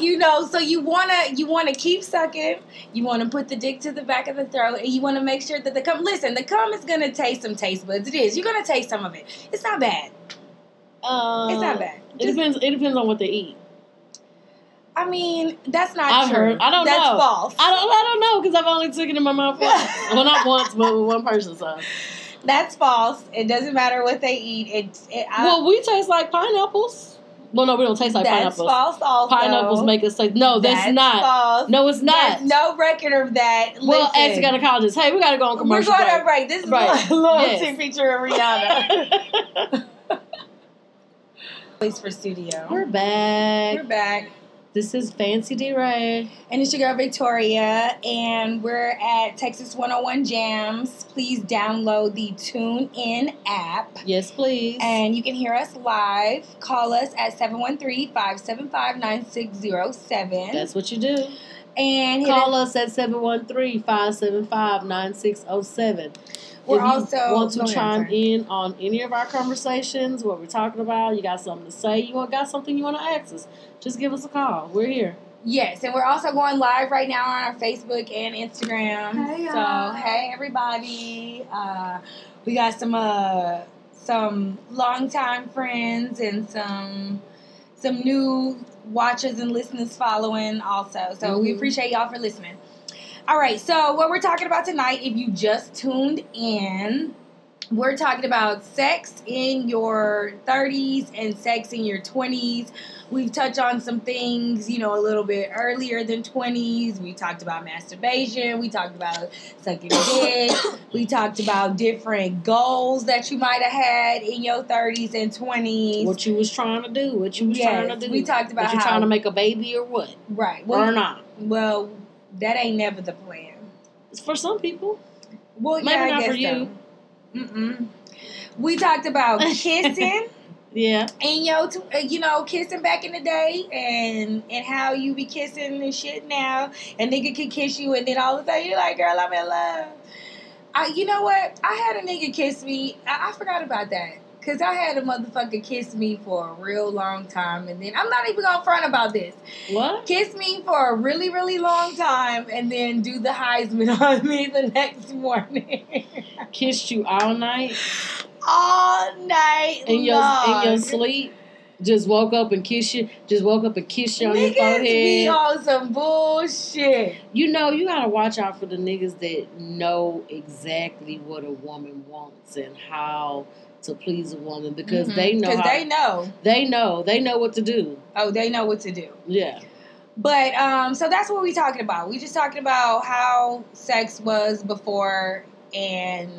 S2: you know, so you wanna you wanna keep sucking. You wanna put the dick to the back of the throat, and you wanna make sure that the cum. Listen, the cum is gonna taste some taste buds. It is. You're gonna taste some of it. It's not bad.
S3: Uh,
S2: It's not bad.
S3: It depends. It depends on what they eat.
S2: I mean, that's not
S3: I've
S2: true.
S3: heard. I don't
S2: that's
S3: know.
S2: That's false.
S3: I don't. I don't know because I've only taken it in my mouth once. well, not once, but with one person. So.
S2: That's false. It doesn't matter what they eat. It. it I,
S3: well, we taste like pineapples. Well, no, we don't taste like
S2: that's
S3: pineapples.
S2: false. Also,
S3: Pineapples make us taste. No, that's, not.
S2: False.
S3: No, it's not.
S2: There's no record of that.
S3: well,
S2: Listen,
S3: ask the gynecologist. Hey, we got to go on commercial.
S2: We're going
S3: break.
S2: to break. This is
S3: Right.
S2: a loyalty
S3: Yes.
S2: feature of Rihanna. Place for studio.
S3: We're back.
S2: We're back.
S3: This is Fancy D Ray.
S2: And it's your girl Victoria, and we're at Texas 101 Jams. Please download the Tune In app.
S3: Yes, please.
S2: And you can hear us live. Call us at 713 575 9607.
S3: That's what you do.
S2: And
S3: Call
S2: us.
S3: us at 713-575-9607.
S2: We're
S3: if you
S2: also
S3: want to
S2: go ahead,
S3: chime
S2: sorry.
S3: in on any of our conversations, what we're talking about, you got something to say, you got something you want to ask us, just give us a call. We're here.
S2: Yes, and we're also going live right now on our Facebook and Instagram.
S3: Hey,
S2: so
S3: y'all.
S2: hey everybody, uh, we got some uh, some longtime friends and some some new watchers and listeners following also. So we
S3: Mhm.
S2: appreciate y'all for listening. All right, so what we're talking about tonight, if you just tuned in, we're talking about sex in your 30s and sex in your 20s. We've touched on some things, you know, a little bit earlier than 20s. We talked about masturbation. We talked about sucking dick. we talked about different goals that you might have had in your 30s and 20s.
S3: What you was trying to do? What you was
S2: Yes,
S3: trying to do?
S2: we talked about
S3: Was you
S2: how-
S3: trying to make a baby or what?
S2: right.
S3: or not?
S2: well, that ain't never the plan.
S3: For some people.
S2: Well,
S3: Maybe
S2: yeah, I guess
S3: for you.
S2: so. Mm-mm. We talked about kissing.
S3: Yeah.
S2: And yo, t- uh, you know, kissing back in the day, and and how you be kissing and shit now, and nigga can kiss you, and then all of a sudden you're like, girl, I'm in love. I, you know what? I had a nigga kiss me. I, I forgot about that. Cause I had a motherfucker kiss me for a real long time, and then I'm not even gonna front about this.
S3: What?
S2: Kiss me for a really, really long time, and then do the Heisman on me the next morning,
S3: Kissed you all night
S2: all night
S3: in your
S2: long.
S3: in your sleep? Just woke up and kiss you. Just woke up and kiss you on your
S2: Niggas be
S3: forehead.
S2: on some bullshit.
S3: You know, you gotta watch out for the niggas that know exactly what a woman wants and how to please a woman because they know.
S2: Because
S3: how-
S2: they know.
S3: they know. They know what to do.
S2: Oh, they know what to do.
S3: Yeah.
S2: But um, so that's what we're talking about. We just talking about how sex was before and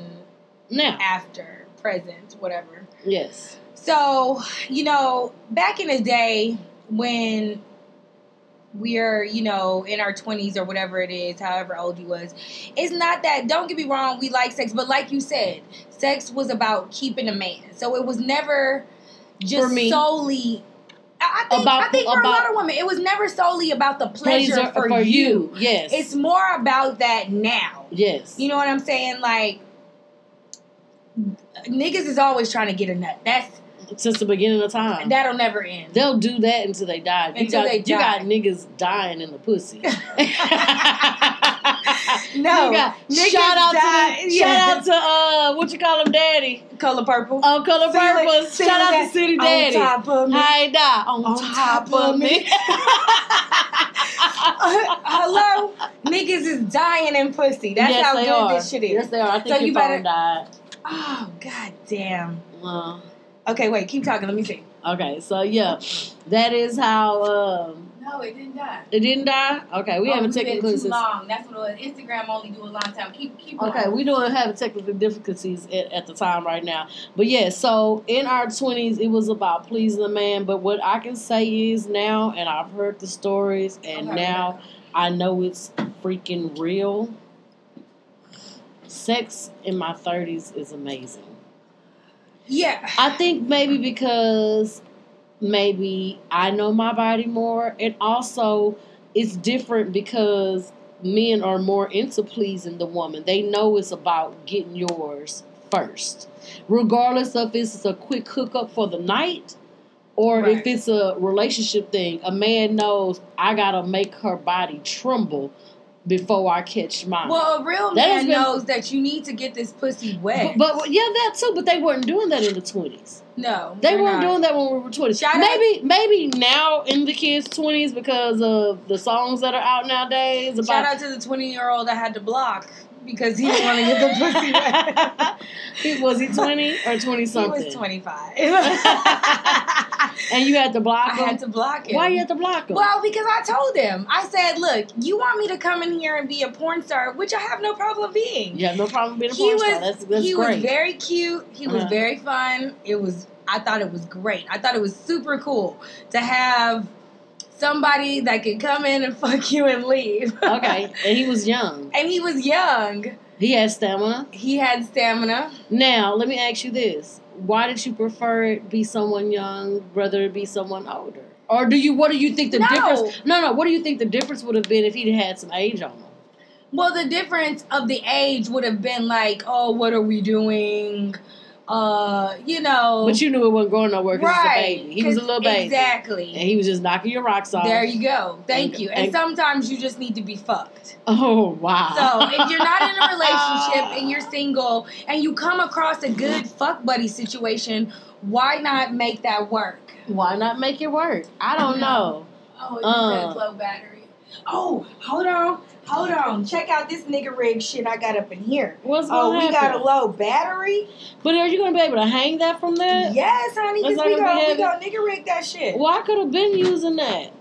S3: Now,
S2: after, present, whatever.
S3: yes.
S2: So, you know, back in the day when we're, you know, in our 20s or whatever it is, however old you was, it's not that, don't get me wrong, we like sex, but like you said, sex was about keeping a man. So it was never just
S3: For me.
S2: solely. I think,
S3: About-
S2: I think for a lot of women, it was never solely about the pleasure,
S3: Pleasure
S2: for, you.
S3: Yes.
S2: It's more about that now.
S3: yes.
S2: You know what I'm saying? Like, niggas is always trying to get a nut. That's
S3: Since the beginning of time.
S2: That'll never end.
S3: They'll do that until they die. You
S2: Until
S3: got,
S2: they
S3: You got
S2: die.
S3: niggas dying in the pussy.
S2: No,
S3: You got- shout out
S2: die-
S3: to
S2: yeah.
S3: shout out to uh what you call him, Daddy.
S2: color purple.
S3: Oh, color purple. Shout out to City Daddy.
S2: on top of me.
S3: Hi, die on,
S2: On
S3: top,
S2: top
S3: of me.
S2: me. Hello, niggas is dying in pussy. That's
S3: yes,
S2: how good
S3: are.
S2: this shit is.
S3: Yes, they are. I think
S2: So you better-
S3: died.
S2: Oh god damn.
S3: Uh,
S2: Okay, wait, keep talking. Let me see.
S3: okay, so yeah, that is how um,
S2: No, it didn't die.
S3: it didn't die. Okay, we haven't technical
S2: too long. That's what it was. Instagram only do a long time. Keep keep.
S3: Okay,
S2: going.
S3: we doing having technical difficulties at, at the time right now. But yeah, so in our twenties, it was about pleasing a man. But what I can say is now, and I've heard the stories, and
S2: Okay.
S3: now I know it's freaking real. Sex in my thirties is amazing.
S2: Yeah.
S3: I think maybe because maybe I know my body more, and also it's different because men are more into pleasing the woman. They know it's about getting yours first, regardless of if it's a quick hookup for the night or if it's a relationship thing. A man knows I gotta make her body tremble before I catch mine.
S2: Well, a real
S3: That
S2: man
S3: been-
S2: knows that you need to get this pussy wet.
S3: but, but yeah, that too. But they weren't doing that in the twenties.
S2: no,
S3: They weren't
S2: not.
S3: doing that when we were 20.
S2: Shout out-
S3: maybe maybe now in the kids' 20s because of the songs that are out nowadays
S2: Shout out to the 20 year old that had to block because he didn't want to get the pussy wet.
S3: He- was he 20 or 20 something?
S2: he was 25.
S3: And you had to block
S2: I
S3: him?
S2: had to block him.
S3: Why you had to block him?
S2: Well, because I told him, I said, look, you want me to come in here and be a porn star, which I have no problem being.
S3: Yeah, no problem being a
S2: he
S3: porn
S2: was
S3: star. That's, that's
S2: he
S3: great.
S2: was very cute. He was
S3: Uh-huh.
S2: very fun. It was I thought it was great. I thought it was super cool to have somebody that could come in and fuck you and leave.
S3: okay, and he was young.
S2: and he was young.
S3: He had stamina.
S2: He had stamina.
S3: Now, let me ask you this. Why did you prefer it be someone young rather it be someone older? Or do you what do you think the
S2: No.
S3: difference No, no, what do you think the difference would have been if he'd had some age on him?
S2: Well, the difference of the age would have been like, oh, what are we doing? Uh, you know.
S3: But you knew it wasn't going nowhere because
S2: right.
S3: he was a baby. He was a little baby.
S2: Exactly.
S3: And he was just knocking your rocks off.
S2: There you go. Thank
S3: And-
S2: you. And,
S3: and-
S2: sometimes you just need to be fucked.
S3: Oh, wow.
S2: So if you're not in a relationship and you're single and you come across a good fuck buddy situation, why not make that work?
S3: Why not make it work? I don't know.
S2: Oh,
S3: it just says
S2: low battery. Oh, hold on. Hold on. Check out this nigga rig shit I got up in here.
S3: What's
S2: Oh,
S3: gonna
S2: we got a low battery.
S3: But are you gonna be able to hang that from that?
S2: Yes, honey.
S3: That's
S2: Cause we
S3: not gonna
S2: go,
S3: be
S2: we nigga rig that shit.
S3: Well, I could have been using that.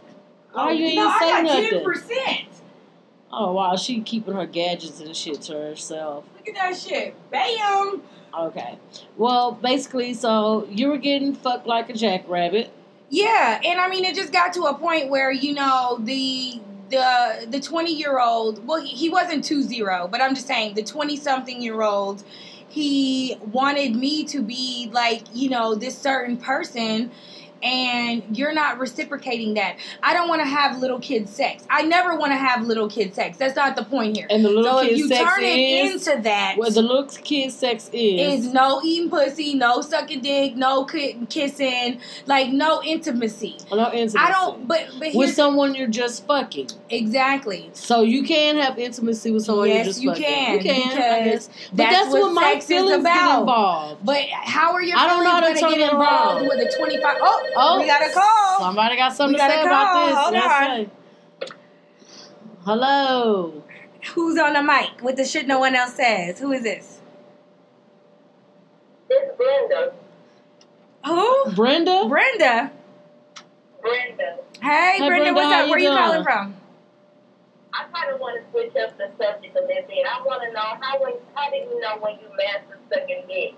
S3: Why oh, you
S2: Oh,
S3: ain't
S2: no,
S3: say
S2: I got
S3: nothing?
S2: ten percent.
S3: Oh wow, she keeping her gadgets and shit to herself.
S2: Look at that shit. Bam.
S3: Okay. Well, basically, so you were getting fucked like a jackrabbit.
S2: Yeah, and I mean, it just got to a point where you know the the the twenty year old. Well, he, he wasn't two zero, but I'm just saying the twenty something year old. He wanted me to be like you know this certain person. And you're not reciprocating that. I don't want to have little kid sex. I never want to have little kid sex. That's not the point here.
S3: And the little
S2: so if you
S3: sex
S2: turn it
S3: is
S2: into that,
S3: well, the little kid sex is.
S2: is no eating pussy, no sucking dick, no kissing, like no intimacy.
S3: no intimacy.
S2: I don't. But but
S3: with someone you're just fucking.
S2: exactly.
S3: So you can have intimacy with someone you're
S2: Yes,
S3: just
S2: you
S3: fucking.
S2: can,
S3: You can.
S2: Because.
S3: But
S2: that's
S3: that's,
S2: what
S3: what, my feelings
S2: about.
S3: involved.
S2: But how are your
S3: I don't know how to
S2: going to
S3: turn
S2: get involved with a twenty five? Oh,
S3: Oh,
S2: we got a call.
S3: Somebody got something
S2: We
S3: to
S2: got
S3: say
S2: a
S3: about this.
S2: Hold
S3: Let's
S2: on.
S3: say. Hello.
S2: Who's on the mic with the shit no one else says? Who is this?
S5: It's Brenda.
S2: Who?
S3: Brenda?
S2: Brenda.
S5: Brenda.
S2: Hey, Brenda,
S3: Brenda,
S2: what's
S3: how
S2: up?
S3: you
S2: Where you
S3: doing?
S2: calling from?
S5: I kind of want to switch up the subject a little bit. I want to know how when, how did you know when you master sucking dick?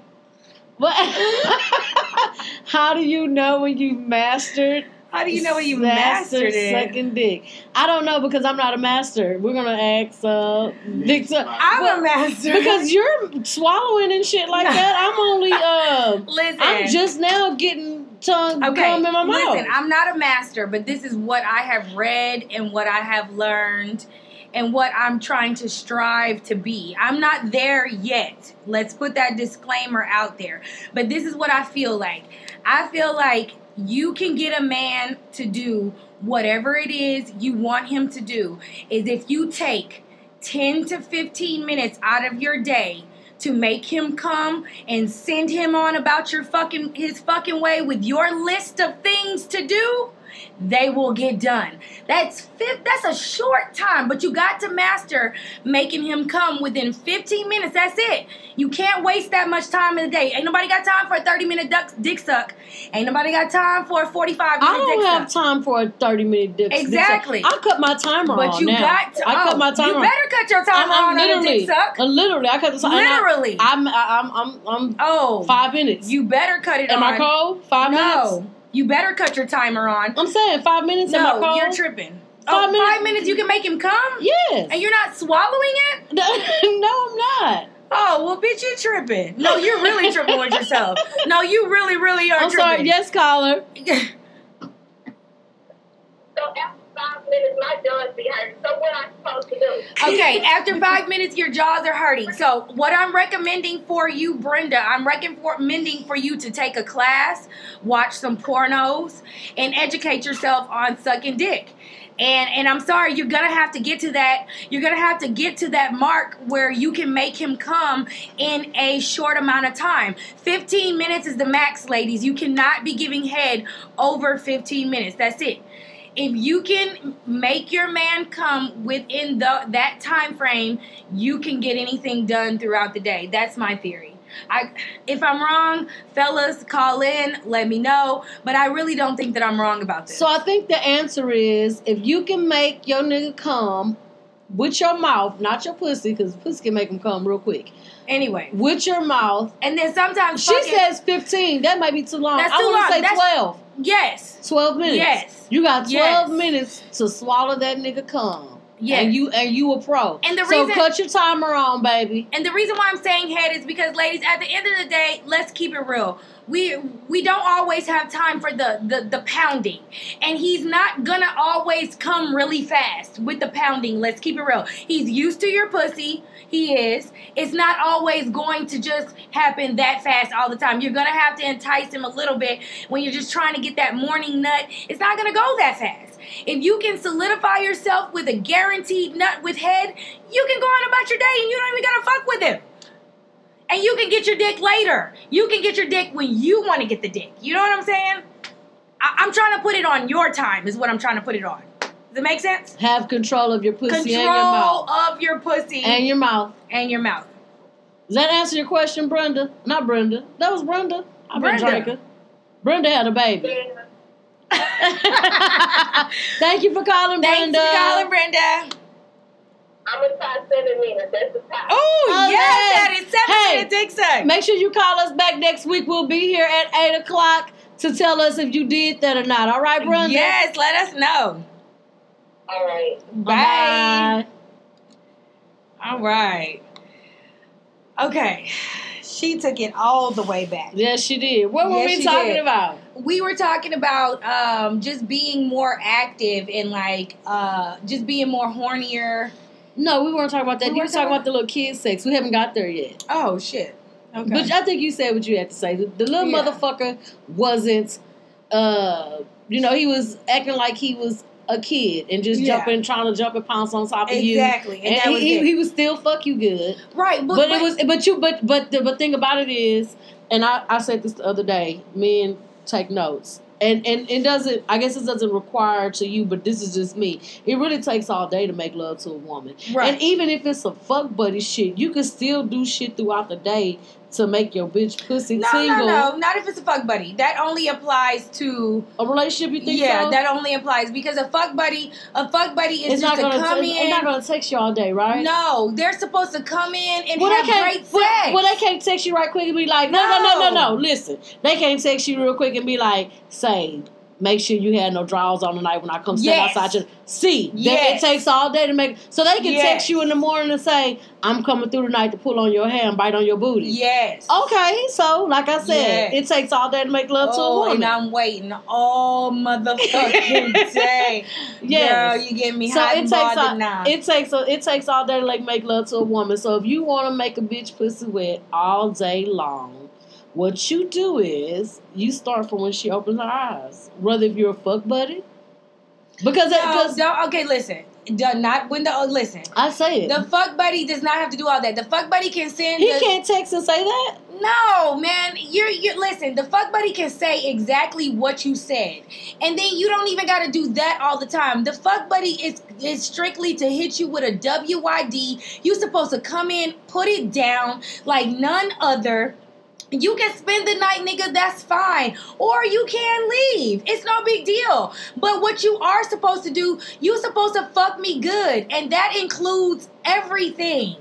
S3: What? How do you know when you mastered?
S2: How do you know when you
S3: mastered
S2: mastered it?
S3: sucking dick? I don't know because I'm not a master. We're gonna ask uh, Dick. Su-
S2: I'm a master.
S3: because you're swallowing and shit like that. I'm only uh,
S2: listen,
S3: I'm just now getting tongue
S2: okay.
S3: gum in my
S2: listen. I'm not a master, but this is what I have read and what I have learned and what I'm trying to strive to be. I'm not there yet. Let's put that disclaimer out there. But this is what I feel like. I feel like you can get a man to do whatever it is you want him to do is if you take 10 to 15 minutes out of your day to make him come and send him on about your fucking his fucking way with your list of things to do they will get done that's that's a short time but you got to master making him come within 15 minutes that's it you can't waste that much time in the day ain't nobody got time for a 30 minute duck, dick suck ain't nobody got time for a 45 minute
S3: I don't
S2: dick
S3: have
S2: suck
S3: time for a 30 minute dick. dick suck.
S2: Exactly.
S3: I cut my timer
S2: but
S3: on
S2: you
S3: now.
S2: got to
S3: I
S2: oh,
S3: cut my timer
S2: you better cut your time
S3: I'm, I'm
S2: on a
S3: literally,
S2: dick suck
S3: literally, I cut the time.
S2: literally
S3: I'm, I'm, I'm, I'm
S2: oh
S3: five minutes.
S2: you better cut it
S3: Am
S2: on
S3: I cold? Five
S2: no
S3: minutes?
S2: You better cut your timer on
S3: I'm saying five minutes. Am I
S2: no
S3: cold?
S2: you're tripping
S3: Five
S2: oh,
S3: minutes-
S2: five minutes you can make him come
S3: Yes.
S2: and you're not swallowing it
S3: no, I'm not.
S2: oh well bitch you tripping no you're really tripping with yourself no you really really are
S3: I'm
S2: tripping
S3: sorry. Yes, caller.
S5: So after
S2: Okay, after five minutes, your jaws are hurting. So, what I'm recommending for you, Brenda, I'm recommending for you to take a class, watch some pornos, and educate yourself on sucking dick. And and I'm sorry, you're gonna have to get to that. You're gonna have to get to that mark where you can make him come in a short amount of time. 15 minutes is the max, ladies. You cannot be giving head over 15 minutes. That's it if you can make your man come within the that time frame, you can get anything done throughout the day. That's my theory. I if I'm wrong, fellas, call in, let me know. But I really don't think that I'm wrong about this.
S3: So I think the answer is if you can make your nigga come with your mouth, not your pussy, because pussy can make him come real quick.
S2: anyway,
S3: With your mouth.
S2: and then sometimes
S3: She
S2: fucking-
S3: says 15. That might be too long.
S2: That's
S3: I
S2: too
S3: want
S2: long.
S3: to say
S2: That's-
S3: 12.
S2: Yes,
S3: 12 minutes.
S2: Yes.
S3: You got 12
S2: Yes.
S3: minutes to swallow that nigga cum.
S2: Yes.
S3: And you and you a pro.
S2: And the
S3: so
S2: reason-
S3: cut your timer on, baby.
S2: And the reason why I'm saying head is because, ladies, at the end of the day, let's keep it real. We we don't always have time for the, the the pounding, and he's not gonna always come really fast with the pounding. Let's keep it real. He's used to your pussy. He is. It's not always going to just happen that fast all the time. You're gonna have to entice him a little bit when you're just trying to get that morning nut. It's not gonna go that fast. If you can solidify yourself with a guaranteed nut with head, you can go on about your day and you don't even gotta fuck with him. And you can get your dick later. You can get your dick when you want to get the dick. You know what I'm saying? I- I'm trying to put it on your time, is what I'm trying to put it on. Does it make sense?
S3: Have control of your pussy
S2: Control
S3: and your mouth.
S2: Control of your pussy
S3: And your mouth.
S2: and your mouth.
S3: Does that answer your question, Brenda? Not Brenda. That was Brenda. I've been
S2: Brenda.
S3: drinking. Brenda had a baby.
S5: Yeah.
S3: Thank you for calling,
S2: Thanks
S3: Brenda.
S2: for calling, Brenda.
S5: I'm gonna try seven minutes. That's the time.
S2: Oh,
S3: Oh,
S2: yes,
S3: yes.
S2: that is seven
S3: Hey.
S2: minute dick suck.
S3: Make sure you call us back next week. We'll be here at 8 o'clock to tell us if you did that or not. All right, Brenda?
S2: Yes, let us know.
S5: All right.
S2: Bye. All right. Okay. She took it all the way back.
S3: Yes, she did. What were
S2: Yes,
S3: we talking
S2: did.
S3: about?
S2: We were talking about um, just being more active and like uh, just being more hornier.
S3: No, we weren't talking about that.
S2: We
S3: you were talking about the little kid sex. We haven't got there yet.
S2: Oh shit. Okay.
S3: But I think you said what you had to say. The, the little
S2: Yeah.
S3: motherfucker wasn't, uh, you know, he was acting like he was a kid and just
S2: Yeah.
S3: jumping, trying to jump and pounce on top of you.
S2: exactly. And,
S3: And, he,
S2: was
S3: he,
S2: it.
S3: he was still fuck you good.
S2: right. But,
S3: But, it was, but you, but but the but thing about it is, and I, I said this the other day. Men take notes, and and it doesn't. I guess it doesn't require to you, but this is just me. It really takes all day to make love to a woman,
S2: right.
S3: and even if it's a fuck buddy shit, you can still do shit throughout the day to make your bitch pussy
S2: no,
S3: tingle.
S2: no, no, not if it's a fuck buddy. That only applies to
S3: A relationship, you think
S2: yeah.
S3: so?
S2: That only applies because a fuck buddy, a fuck buddy is
S3: it's
S2: just
S3: not
S2: to
S3: gonna.
S2: come
S3: t-
S2: in.
S3: it's not gonna text you all day, right?
S2: No, they're supposed to come in and
S3: Well,
S2: have
S3: they can't.
S2: great sex.
S3: Well, well, they can't text you right quick and be like, no, no, no, no,
S2: No.
S3: no. Listen, they can't text you real quick and be like, say, make sure you had no drawers on tonight when I come stand
S2: Yes.
S3: outside. Just see,
S2: Yes.
S3: it takes all day to make. So they can
S2: Yes.
S3: text you in the morning and say, I'm coming through tonight to pull on your hair and bite on your booty.
S2: yes.
S3: Okay, so like I said,
S2: Yes.
S3: it takes all day to make love to a
S2: Oh,
S3: woman.
S2: and I'm waiting all motherfucking day. Girl, you get me
S3: So
S2: hot
S3: it takes all,
S2: now.
S3: it takes a, it takes all day to like make love to a woman. So if you want to make a bitch pussy wet all day long, what you do is you start from when she opens her eyes. Whether if you're a fuck buddy, because
S2: no, don't, okay, listen. Do not when the oh, listen.
S3: I say it,
S2: The fuck buddy does not have to do all that. The fuck buddy can send.
S3: he
S2: the,
S3: can't text and say that.
S2: No, man. You're you listen, the fuck buddy can say exactly what you said. And then you don't even gotta do that all the time. The fuck buddy is is strictly to hit you with a WYD. You supposed to come in, put it down like none other. You can spend the night, nigga, that's fine. Or you can leave. It's no big deal. But what you are supposed to do, you supposed to fuck me good. And that includes everything.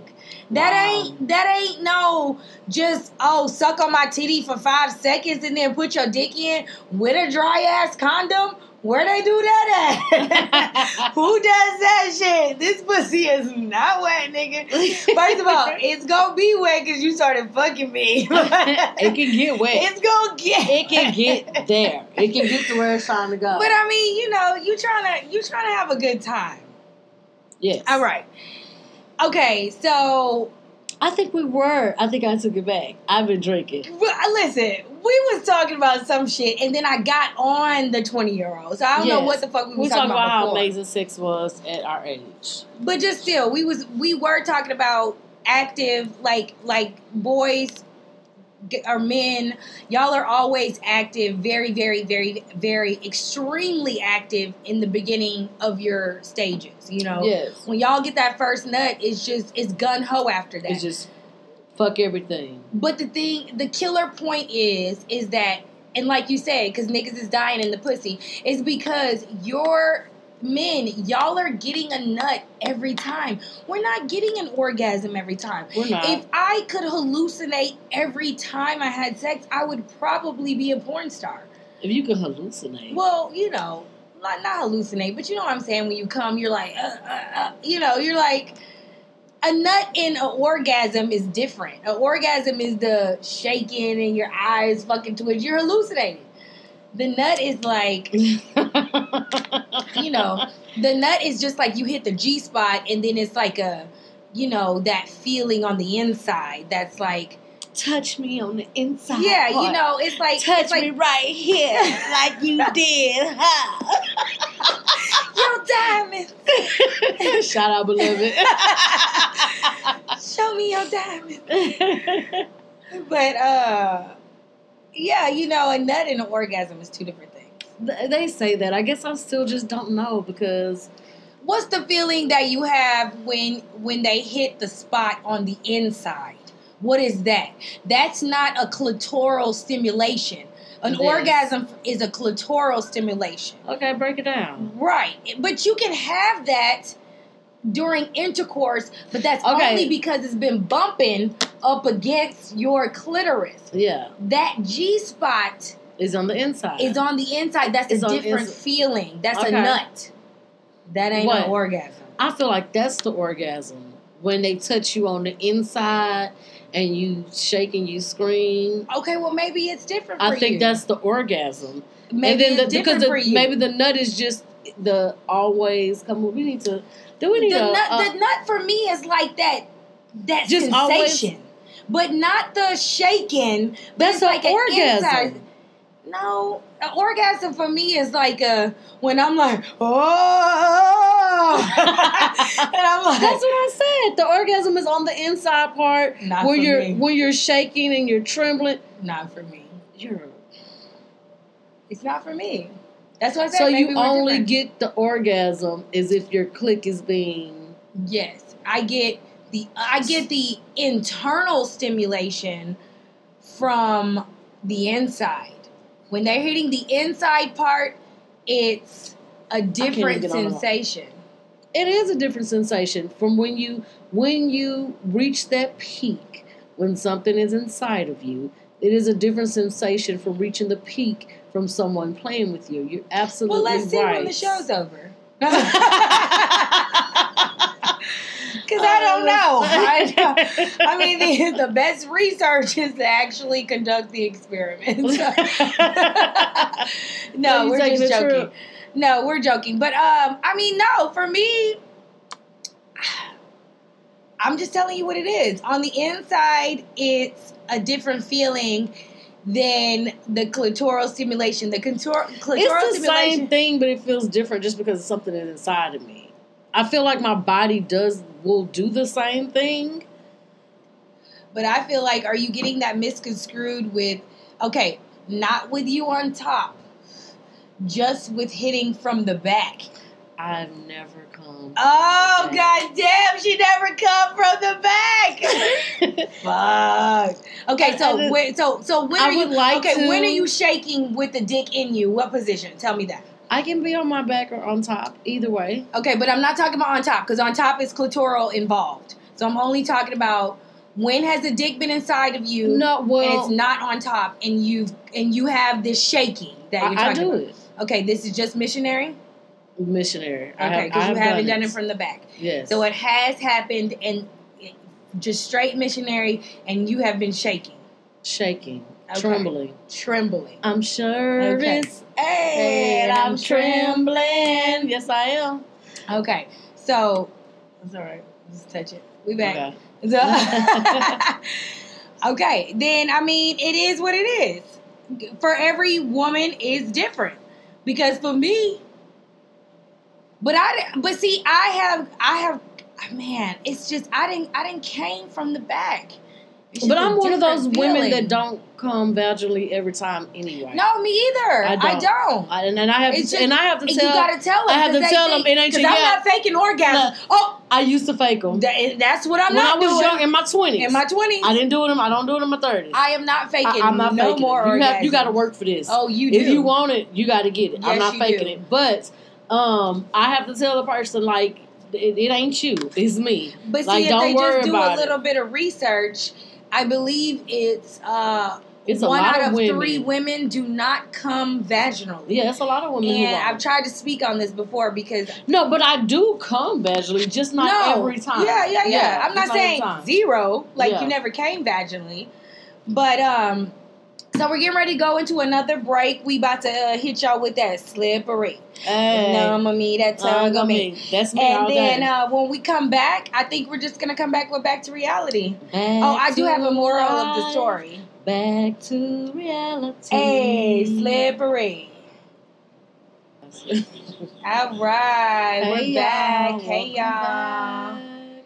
S2: That
S3: Wow.
S2: ain't that ain't no just oh suck on my titty for five seconds and then put your dick in with a dry ass condom. Where they do that at? Who does that shit? This pussy is not wet, nigga. First of all, it's gonna be wet because you started fucking me.
S3: it can get wet.
S2: It's gonna get.
S3: It can get there. It can get to where it's trying to go.
S2: But I mean, you know, you trying to you trying to have a good time.
S3: yes.
S2: All right. Okay, so
S3: I think we were. I think I took it back. I've been drinking.
S2: well, listen, we was talking about some shit, and then I got on the twenty year old. So I don't know what the fuck we were talking about.
S3: We
S2: was
S3: talking
S2: talking
S3: about how
S2: before.
S3: amazing sex was at our age.
S2: But just still, we was we were talking about active, like like boys or men. Y'all are always active, very, very, very, very, extremely active in the beginning of your stages. You know,
S3: Yes.
S2: when y'all get that first nut, it's just it's gun ho after that.
S3: It's just fuck everything.
S2: But the thing, the killer point is, is that, and like you said, because niggas is dying in the pussy, is because your men, y'all are getting a nut every time. We're not getting an orgasm every time.
S3: We're not.
S2: If I could hallucinate every time I had sex, I would probably be a porn star.
S3: If you can hallucinate.
S2: Well, you know, not, not hallucinate, but you know what I'm saying. When you come, you're like, uh, uh, uh, you know, you're like, a nut in an orgasm is different. An orgasm is the shaking and your eyes fucking twitch. You're hallucinating. The nut is like, you know, the nut is just like you hit the G spot and then it's like a, you know, that feeling on the inside that's like,
S3: touch me on the inside.
S2: yeah, you know, it's like,
S3: touch
S2: it's like,
S3: me right here, like you did.
S2: yo, diamond.
S3: Huh? Shout out, beloved.
S2: Show me your diamond. But uh yeah, you know, a nut and an orgasm is two different things.
S3: They say that. I guess I still just don't know because
S2: what's the feeling that you have when when they hit the spot on the inside? What is that? That's not a clitoral stimulation. An
S3: is.
S2: orgasm is a clitoral stimulation.
S3: Okay, break it down.
S2: Right. But you can have that during intercourse, but that's
S3: Okay.
S2: only because it's been bumping up against your clitoris.
S3: Yeah,
S2: That G spot
S3: it's on the inside.
S2: is on the inside. That's
S3: It's
S2: a different feeling. That's
S3: Okay.
S2: a nut. That ain't an orgasm.
S3: I feel like that's the orgasm when they touch you on the inside and you shake and you scream.
S2: Okay, well maybe it's different for
S3: I think
S2: you.
S3: that's the orgasm.
S2: maybe
S3: and then
S2: it's
S3: the,
S2: different
S3: because
S2: for
S3: the,
S2: you.
S3: maybe the nut is just the always come. on, We need to. Do we need
S2: the
S3: a,
S2: nut, the uh, nut for me is like that that
S3: Just always-
S2: sensation, but not the shaking.
S3: That's
S2: it's like
S3: orgasm.
S2: inside- No, an orgasm for me is like a when I'm like oh, and I'm like
S3: That's what I said. The orgasm is on the inside part
S2: Not for
S3: you're
S2: me.
S3: when you're shaking and you're trembling.
S2: not for me.
S3: You're
S2: It's not for me. That's what I said.
S3: so
S2: maybe
S3: you only
S2: different.
S3: get the orgasm is if your click is being
S2: Yes, I get the I get the internal stimulation from the inside. When they're hitting the inside part, it's a different
S3: get on the-
S2: sensation.
S3: it is a different sensation from when you when you reach that peak when something is inside of you it is a different sensation from reaching the peak from someone playing with you you're absolutely right.
S2: Well, let's see when the show's over. Because I don't know. I, I mean, the, the best research is to actually conduct the experiment. no,
S3: So
S2: we're just joking.
S3: trip?
S2: No, we're joking. But um, I mean, no, for me, I'm just telling you what it is. On the inside, it's a different feeling than the clitoral stimulation. The clitor- clitoral
S3: it's the
S2: stimulation.
S3: same thing but it feels different just because it's something inside of me i feel like my body does will do the same thing
S2: But I feel like, are you getting that misconstrued with, okay, not with you on top, just with hitting from the back?
S3: i've never come
S2: Oh, god damn, she never come from the back. Fuck. Okay, so when, so so when
S3: I
S2: are you
S3: like
S2: okay?
S3: to-
S2: When are you shaking with the dick in you? What position? Tell me that.
S3: I can be on my back or on top either way
S2: Okay, but I'm not talking about on top because on top is clitoral involved. So I'm only talking about when has the dick been inside of you?
S3: no
S2: and
S3: well
S2: it's not on top, and you and you have this shaking that you're
S3: I, I
S2: talking
S3: do
S2: about.
S3: it
S2: Okay, this is just missionary.
S3: missionary
S2: Okay, because
S3: I
S2: you
S3: have
S2: haven't done it. from the back.
S3: yes
S2: So it has happened, and just straight missionary, and you have been shaking,
S3: shaking,
S2: Okay.
S3: trembling.
S2: trembling.
S3: I'm sure
S2: Okay.
S3: it's
S2: Hey,
S3: and I'm trembling. Yes, I am.
S2: Okay, so it's all right. Just touch it. We back.
S3: Okay.
S2: So- okay, then I mean, it is what it is. For every woman is different because for me, but I but see, I have I have man, it's just I didn't I didn't came from the back.
S3: But I'm one of those
S2: different
S3: women that don't come vaginally every time anyway.
S2: No, me either.
S3: I
S2: I
S3: don't.
S2: don't.
S3: I, and, and I have
S2: It's
S3: to,
S2: just-
S3: and I have to tell.
S2: you gotta tell them.
S3: I have to tell them, it ain't
S2: because I'm
S3: yeah.
S2: not faking orgasm. Oh,
S3: I used to fake them
S2: that, that's what I'm
S3: when
S2: not
S3: I was
S2: doing.
S3: young in my twenties.
S2: in my twenties,
S3: I didn't do it. In, I don't do it in my thirties.
S2: I am not faking.
S3: I'm not
S2: no
S3: faking
S2: more.
S3: You have, you got to work for this.
S2: Oh, you do.
S3: if you want it, you got to get it. I'm not faking
S2: do.
S3: it, but um, I have to tell the person like it, it ain't you, it's me.
S2: But
S3: Like,
S2: see, if
S3: don't
S2: they
S3: worry
S2: just do a
S3: it.
S2: little bit of research, I believe it's uh,
S3: It's a
S2: one out
S3: of women.
S2: three women do not come vaginally.
S3: Yeah, it's a lot of women.
S2: And. I've tried to speak on this before because
S3: No, but I do come vaginally, just not
S2: no,
S3: every time.
S2: Yeah, yeah, yeah. I'm
S3: just
S2: not saying zero, like
S3: Yeah.
S2: you never came vaginally, but um. So we're getting ready to go into another break. We about to uh, hit y'all with that slippery.
S3: Hey,
S2: No, me, that tongue
S3: uh,
S2: on me.
S3: me. That's me
S2: And
S3: all
S2: then uh, when we come back, I think we're just gonna come back with back to reality.
S3: Back
S2: Oh, I do have a moral of the story.
S3: Back to reality.
S2: Hey, slippery. All right,
S3: Hey,
S2: we're back.
S3: y'all.
S2: Hey,
S3: Welcome
S2: y'all.
S3: back.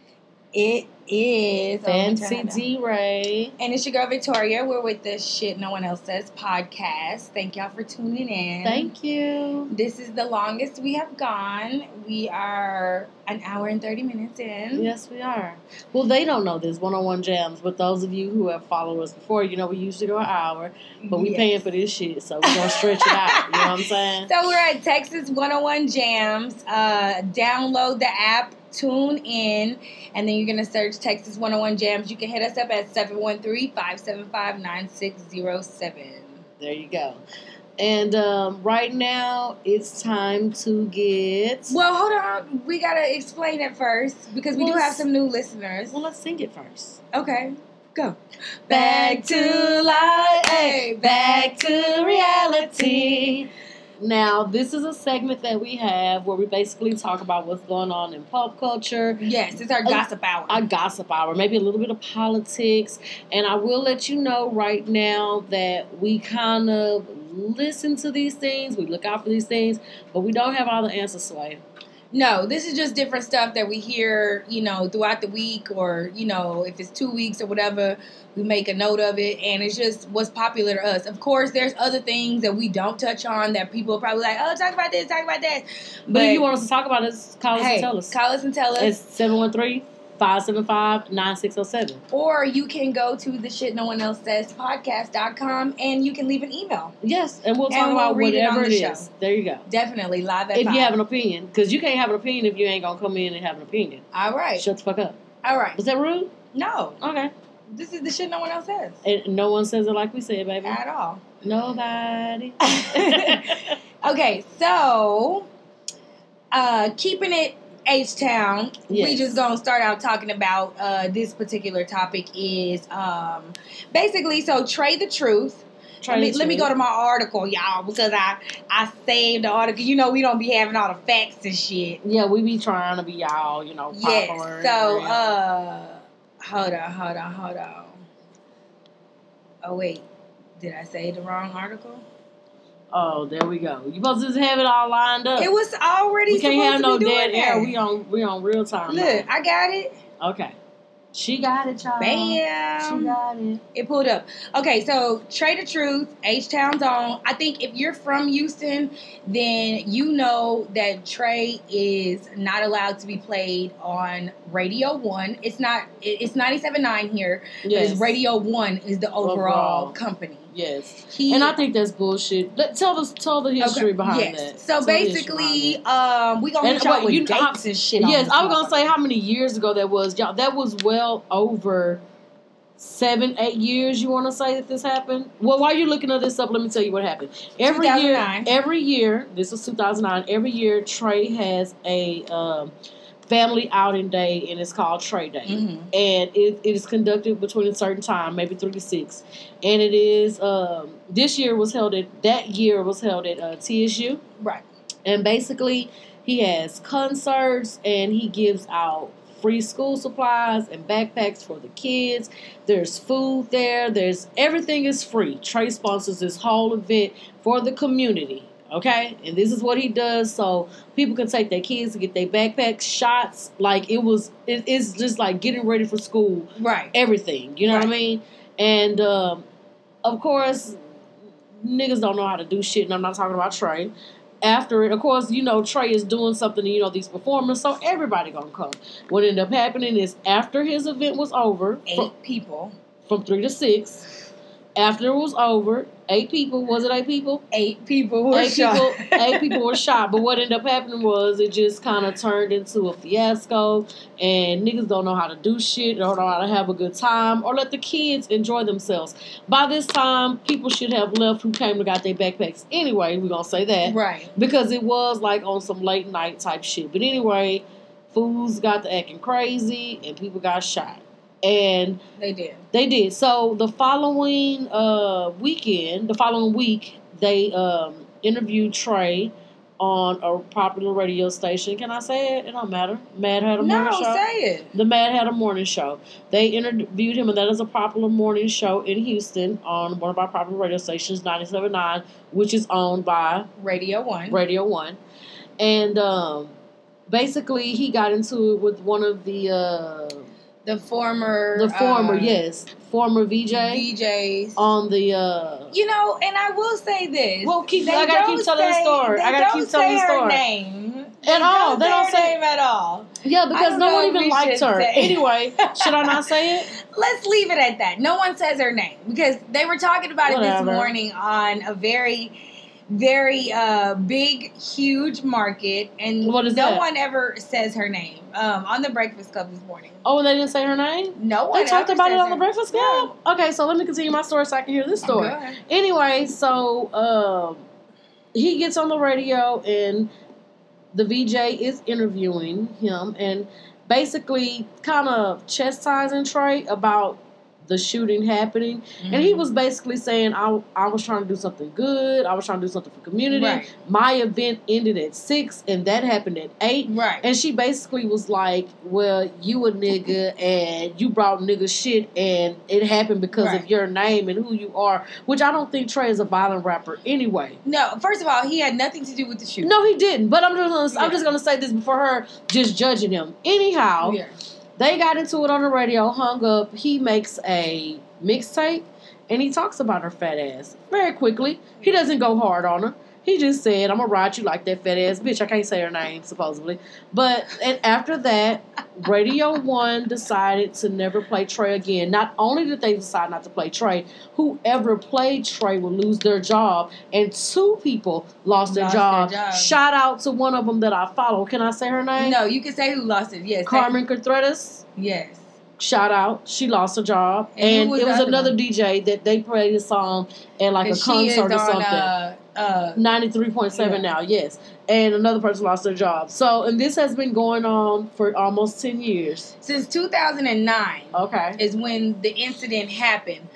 S2: It is let me turn
S3: Fancy. D Ray.
S2: And it's your girl Victoria. We're with the Shit No One Else Says podcast. Thank y'all for tuning in.
S3: Thank you.
S2: This is the longest we have gone. We are an hour and 30 minutes in.
S3: Yes, we are. Well, they don't know this one on one jams, but those of you who have followed us before, you know we usually go an hour, but we
S2: Yes.
S3: paying for this shit, so we're gonna stretch it out. You know what I'm saying?
S2: So we're at Texas 101 Jams. Uh, download the app, tune in, and then you're going to search Texas 101 Jams. You can hit us up at 713-575-9607.
S3: There you go. And um, right now, it's time to get.
S2: Well, hold on. We got to explain it first because we
S3: Well,
S2: do have some new listeners.
S3: Well, let's sing it first.
S2: Okay, go.
S3: Back to life,
S2: hey,
S3: back to reality. Now, this is a segment that we have where we basically talk about what's going on in pop culture,
S2: Yes, it's our gossip hour.
S3: Our gossip hour, maybe a little bit of politics. And I will let you know right now that we kind of listen to these things, we look out for these things, but we don't have all the answers, Sway.
S2: No, this is just different stuff that we hear, you know, throughout the week, or you know, if it's two weeks or whatever, we make a note of it, and it's just what's popular to us. Of course, there's other things that we don't touch on that people are probably like, oh, talk about this, talk about that.
S3: But, if you want us to talk about it, call us
S2: hey,
S3: and tell us.
S2: call us and tell us,
S3: It's 713 575 9607.
S2: or you can go to the shit no one else says podcast.com and you can leave an email.
S3: Yes, and we'll talk
S2: And we'll
S3: about
S2: it
S3: whatever
S2: the
S3: it
S2: show.
S3: There you go.
S2: Definitely live at
S3: If
S2: five.
S3: you have an opinion, because you can't have an opinion if you ain't gonna come in and have an opinion.
S2: All right,
S3: Shut the fuck up.
S2: all right.
S3: Was that rude?
S2: No,
S3: Okay.
S2: this is the shit no one else says
S3: And no one says it like we say said, baby.
S2: at all.
S3: Nobody.
S2: Okay, so uh keeping it H Town, we just gonna start out talking about uh this particular topic is um basically so Trae the Truth. Let me, let me go to my article, y'all, because I I saved the article. You know we don't be having all the facts and shit.
S3: Yeah, we be trying to be y'all, you know,
S2: Yes. So uh hold on, hold on, hold on. Oh wait. Did I say the wrong article?
S3: Oh, there we go. You supposed to just have it all lined up.
S2: It was already
S3: we can't have no dead air. We on we on real time.
S2: Look, I got it.
S3: Okay. She got it, y'all.
S2: Bam.
S3: She got it.
S2: It pulled up. Okay, so Trae the Truth, H Town's on. I think if you're from Houston, then you know that Trae is not allowed to be played on Radio One. It's not. it- It's 97.9 here.
S3: Yes.
S2: It's Radio One is the overall,
S3: Overall.
S2: company.
S3: Yes.
S2: He,
S3: And I think that's bullshit. Let, tell the tell the history
S2: Okay,
S3: behind
S2: yes.
S3: that.
S2: So
S3: Tell
S2: basically, um, we gonna
S3: And
S2: hit y'all
S3: what,
S2: with
S3: you-
S2: dates and shit.
S3: yes, I was gonna say how many years ago that was. Y'all, that was well over seven, eight years. You want to say that this happened? Well, while you're looking at this up, let me tell you what happened. Every year, every year, this was 2009. Every year, Trae has a um, family outing day, and it's called Trae Day
S2: Mhm.
S3: and it, it is conducted between a certain time, maybe three to six, and it is um, this year was held at that year was held at uh, TSU,
S2: Right.
S3: and basically he has concerts and he gives out free school supplies and backpacks for the kids. There's food there. There's everything is free. Trae sponsors this whole event for the community. Okay, and this is what he does so people can take their kids to get their backpacks, shots. Like it was, it, it's just like getting ready for school
S2: Right.
S3: everything. You know what I mean? And um, of course, niggas don't know how to do shit, and I'm not talking about Trae. After it, of course, you know Trae is doing something. You know these performers, so everybody gonna come. What ended up happening is after his event was over,
S2: Eight
S3: from,
S2: people.
S3: from three to six. After it was over, eight people. Was it eight people?
S2: Eight people were
S3: eight
S2: shot.
S3: people, eight people were shot. But what ended up happening was it just kind of turned into a fiasco, and niggas don't know how to do shit, don't know how to have a good time, or let the kids enjoy themselves. By this time, people should have left who came and got their backpacks anyway. We're gonna say that
S2: Right.
S3: because it was like on some late night type shit. But anyway, fools got to acting crazy, and people got shot. And
S2: They did.
S3: they did. So the following uh, weekend, the following week, they um, interviewed Trae on a popular radio station. Can I say it? It don't matter. Madd Hatta
S2: No,
S3: morning show.
S2: No, say it.
S3: The Madd Hatta morning show. They interviewed him, and that is a popular morning show in Houston on one of our popular radio stations, 97.9, which is owned by
S2: Radio One.
S3: Radio One, and um, basically he got into it with one of the uh,
S2: the former,
S3: the former,
S2: uh,
S3: yes, former VJ
S2: VJs.
S3: on the. uh
S2: you know, and I will say this.
S3: Well, keep-
S2: They
S3: I gotta keep telling the story. I gotta keep telling the story.
S2: name
S3: At all. They don't say-
S2: name at all.
S3: Yeah, because no one even liked her.
S2: say.
S3: Anyway, should I not say it?
S2: Let's leave it at that. No one says her name because they were talking about it this morning on a very, very uh, big, huge market, and no
S3: that?
S2: one ever says her name um, on the Breakfast Club this morning.
S3: Oh, they didn't say her name.
S2: No one.
S3: They talked about it on the Breakfast Club. Okay, so let me continue my story so I can hear this story. Anyway, so um, he gets on the radio and the VJ is interviewing him and basically kind of chastising Trae about the shooting happening. And he was mm-hmm. basically saying, I, I was trying to do something good. I was trying to do something for community.
S2: Right.
S3: My event ended at 6 and that happened at 8.
S2: right.
S3: And she basically was like, "Well, you a nigga, and you brought nigga shit, and it happened because
S2: Right.
S3: of your name and who you are." Which I don't think Trae is a violent rapper anyway.
S2: no, first of all, he had nothing to do with the shooting.
S3: No, he didn't. But I'm just gonna, I'm just gonna say this before her just judging him. Anyhow,
S2: Yeah.
S3: They got into it on the radio, hung up. He makes a mixtape, and he talks about her fat ass very quickly. He doesn't go hard on her. He just said, "I'm gonna ride you like that fat ass bitch." I can't say her name supposedly, but and after that, Radio One decided to never play Trae again. Not only did they decide not to play Trae, whoever played Trae would lose their job, and two people lost, their,
S2: Lost
S3: job.
S2: their job.
S3: Shout out to one of them that I follow. Can I say her name?
S2: No, you can say who lost it. Yes.
S3: Carmen Contreras
S2: Yes.
S3: shout out. She lost her job,
S2: And
S3: and,
S2: was
S3: it was another
S2: one?
S3: DJ that they played a song at like a
S2: And she is
S3: concert or something.
S2: uh, uh,
S3: Ninety three point seven
S2: Yeah.
S3: now, yes. And another person lost their job. So, and this has been going on for almost ten years.
S2: since 2009
S3: Okay,
S2: is when the incident happened.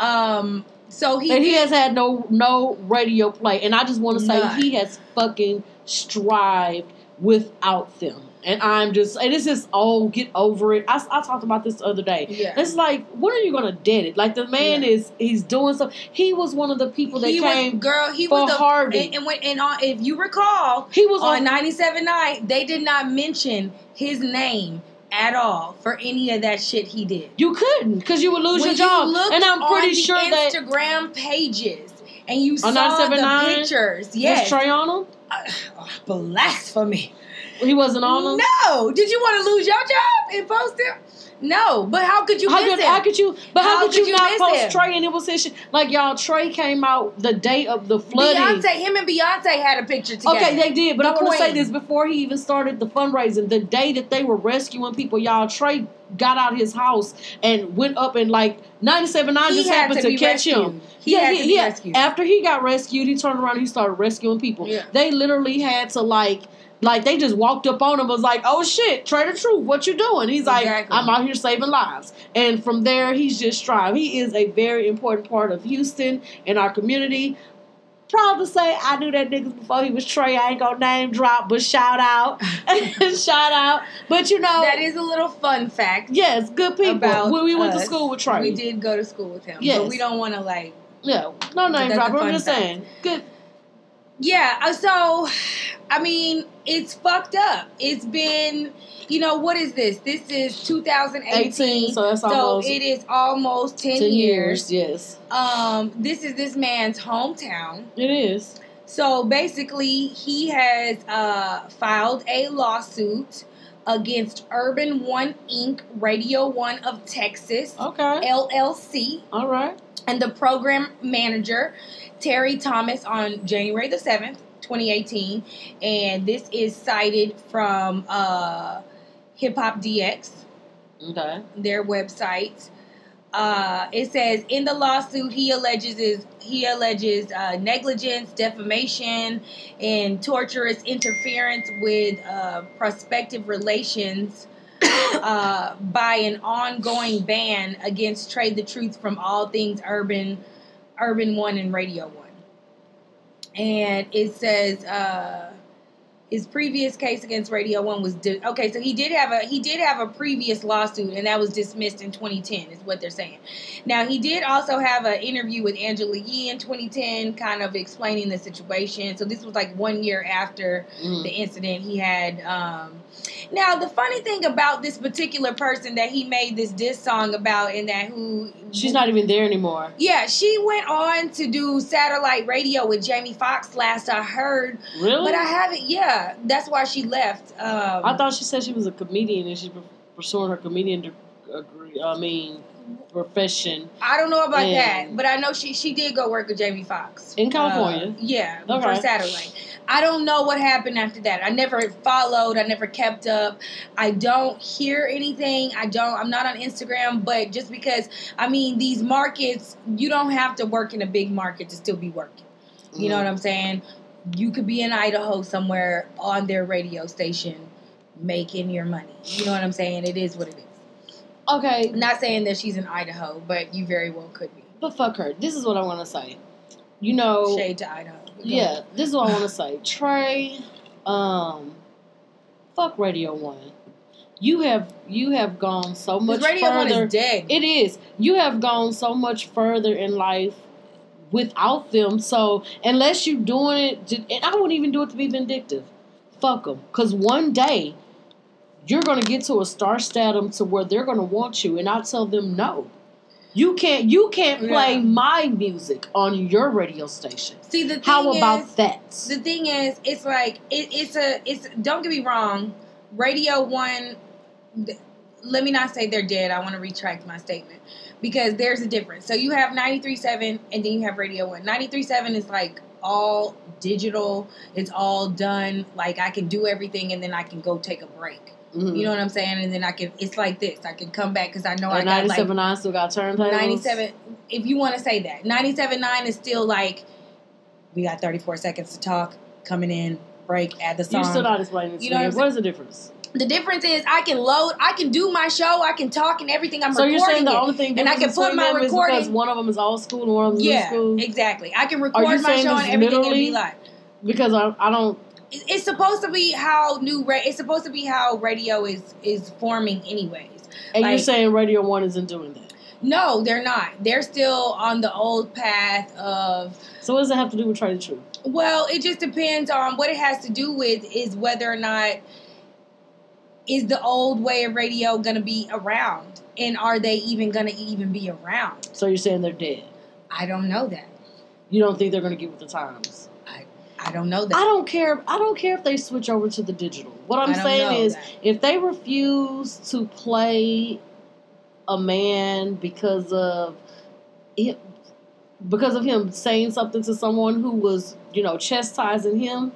S2: Um, so he,
S3: and he
S2: did-
S3: has had no no radio play, and I just want to say
S2: None.
S3: he has fucking strived without them. And I'm just, and it's just, oh, get over it. I, I talked about this the other day.
S2: yeah.
S3: It's like, when are you gonna dead it? Like the man
S2: Yeah.
S3: is, he's doing something. He was one of the people that
S2: he
S3: came.
S2: was girl. He
S3: for
S2: was the
S3: Harvey.
S2: And, and, when, and on, if you recall,
S3: he was
S2: on
S3: on.
S2: 97 night, they did not mention his name at all for any of that shit he did.
S3: You couldn't because you would lose
S2: when
S3: your job.
S2: you
S3: And I'm
S2: on
S3: pretty sure that
S2: Instagram pages and you saw the
S3: 97.9?
S2: pictures. Yes,
S3: Trae on him.
S2: Uh, blasphemy.
S3: He wasn't on him.
S2: No, did you want to lose your job and post him? No, but how could you
S3: How could, how could you? But how,
S2: How
S3: could you,
S2: you
S3: not post
S2: him?
S3: Trae and it was his shit? Like y'all, Trae came out the day of the flooding.
S2: Beyonce, him and Beyonce had a picture together.
S3: Okay, they did, but
S2: The
S3: I want to say this before he even started the fundraising. The day that they were rescuing people, y'all, Trae got out his house and went up and like 97.9
S2: He
S3: just happened
S2: to
S3: to, catch
S2: rescued.
S3: him.
S2: He had to be
S3: had-
S2: rescued.
S3: After he got rescued, he turned around and he started rescuing people.
S2: Yeah.
S3: They literally had to like. Like they just walked up on him, was like, "Oh shit, Trae the truth, what you doing?" He's
S2: Exactly.
S3: like, "I'm out here saving lives," and from there, he's just strived. He is a very important part of Houston and our community proud to say I knew that niggas before he was Trae. I ain't gonna name drop, but shout out, shout out. But you know,
S2: that is a little fun fact.
S3: yes, good people.
S2: About
S3: when we went to school with Trae,
S2: We did go to school with him,
S3: Yes.
S2: but we don't want to like.
S3: yeah, no name drop. I'm just
S2: fact.
S3: saying, good.
S2: Yeah, uh, so I mean, it's fucked up. It's been, you know, what is this? This is 2018.
S3: 18, so that's
S2: So it is almost 10,
S3: 10
S2: years.
S3: years. Yes,
S2: Um, this is this man's hometown.
S3: it is.
S2: So basically, he has uh, filed a lawsuit against Urban One Inc., Radio One of Texas,
S3: Okay,
S2: LLC,
S3: all right.
S2: and the program manager, Terry Thomas, on January the 7th, 2018. And this is cited from uh, Hip Hop DX
S3: Okay,
S2: their website. Uh, it says in the lawsuit he alleges is he alleges uh, negligence, defamation, and torturous interference with uh, prospective relations uh, by an ongoing ban against Trae the truth from all things urban, urban one and radio one. And it says. Uh, his previous case against Radio One was di- okay. So he did have a he did have a previous lawsuit, and that was dismissed in 2010, is what they're saying. Now he did also have an interview with Angela Yee in 2010, kind of explaining the situation. So this was like one year after
S3: Mm.
S2: the incident he had. Um, now the funny thing about this particular person that he made this diss song about, and that who
S3: She's not even there anymore.
S2: Yeah, she went on to do satellite radio with Jamie Foxx last I heard,
S3: Really?
S2: but I haven't. Yeah, that's why she left. Um,
S3: I thought she said she was a comedian and she's pursuing her comedian degree. I mean, profession
S2: I don't know about
S3: Yeah.
S2: that, but I know she she did go work with Jamie Foxx
S3: in California.
S2: Uh, yeah, for
S3: Okay.
S2: satellite. I don't know what happened after that. I never followed. I never kept up. I don't hear anything. I don't. I'm not on Instagram, but just because I mean these markets, you don't have to work in a big market to still be working. You know
S3: Mhm.
S2: what I'm saying? You could be in Idaho somewhere on their radio station making your money. You know what I'm saying? It is what it is.
S3: okay,
S2: I'm not saying that she's in Idaho, but you very well could be.
S3: but fuck her. This is what I want to say. You know,
S2: Shade to Idaho. Go
S3: yeah,
S2: ahead.
S3: this is what I want to say. Trae, um, fuck Radio One. You have you have gone so much
S2: Radio
S3: further.
S2: One is dead.
S3: It is. You have gone so much further in life without them. So unless you're doing it, to, and I wouldn't even do it to be vindictive. Fuck them. Because one day you're going to get to a star stardom to where they're going to want you, and I'll tell them no. You can't. You can't play
S2: Yeah.
S3: my music on your radio station.
S2: See the thing
S3: How about
S2: is,
S3: that?
S2: the thing is, it's like it, it's a it's. Don't get me wrong, Radio One. th- Let me not say they're dead. I want to retract my statement because there's a difference. So you have 93.7 and then you have Radio One. 93.7 is like all digital. It's all done. Like I can do everything and then I can go take a break.
S3: Mhm.
S2: You know what I'm saying? And then I can. It's like this. I can come back because I know I
S3: And
S2: got like
S3: 97.9 still got turntables.
S2: 97 if you want to say that 97.9 is still like we got 34 seconds to talk coming in break add the song
S3: You're still not explaining to
S2: You know
S3: me.
S2: what
S3: What is the difference?
S2: The difference is i can load i can do my show i can talk and everything i'm
S3: so
S2: recording
S3: you're saying the
S2: it.
S3: only thing
S2: And I can put my recording-
S3: because one of them is old school and one of them is new
S2: yeah
S3: school?
S2: exactly i can record my show and everything and be live
S3: Because I, I don't.
S2: It's supposed to be how new ra- it's supposed to be how radio is is forming anyways
S3: And you're saying Radio One isn't doing that.
S2: no they're not they're still on the old path of
S3: So what does it have to do with Trae the Truth?
S2: Well, it just depends on what it has to do with is whether or not is the old way of radio going to be around and are they even going to even be around?
S3: So you're saying they're dead.
S2: I don't know that.
S3: You don't think they're going to get with the times.
S2: I I don't know that.
S3: I don't care. I don't care if they switch over to the digital. What I'm saying is,
S2: that.
S3: if they refuse to play a man because of it, because of him saying something to someone who was, you know, chastising him,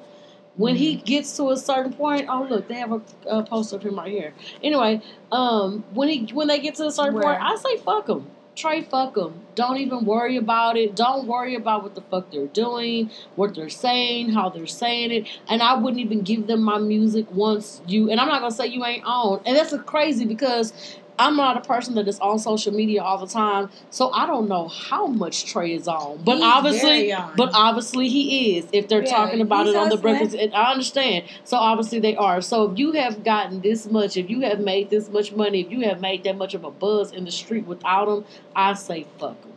S3: when he
S2: Mm-hmm.
S3: gets to a certain point, oh look, they have a, a poster of him right here. Anyway, um, when he when they get to a certain
S2: Where?
S3: point, I say fuck him. Trae, fuck them. Don't even worry about it. Don't worry about what the fuck they're doing, what they're saying, how they're saying it. And I wouldn't even give them my music once you. And I'm not gonna say you ain't on. And that's crazy because I'm not a person that is on social media all the time, so I don't know how much Trae is on. But
S2: He's
S3: obviously, but obviously he is. If they're
S2: Yeah,
S3: talking about it on the breakfast, and I understand. So obviously they are. So if you have gotten this much, if you have made this much money, if you have made that much of a buzz in the street without him, I say fuck him.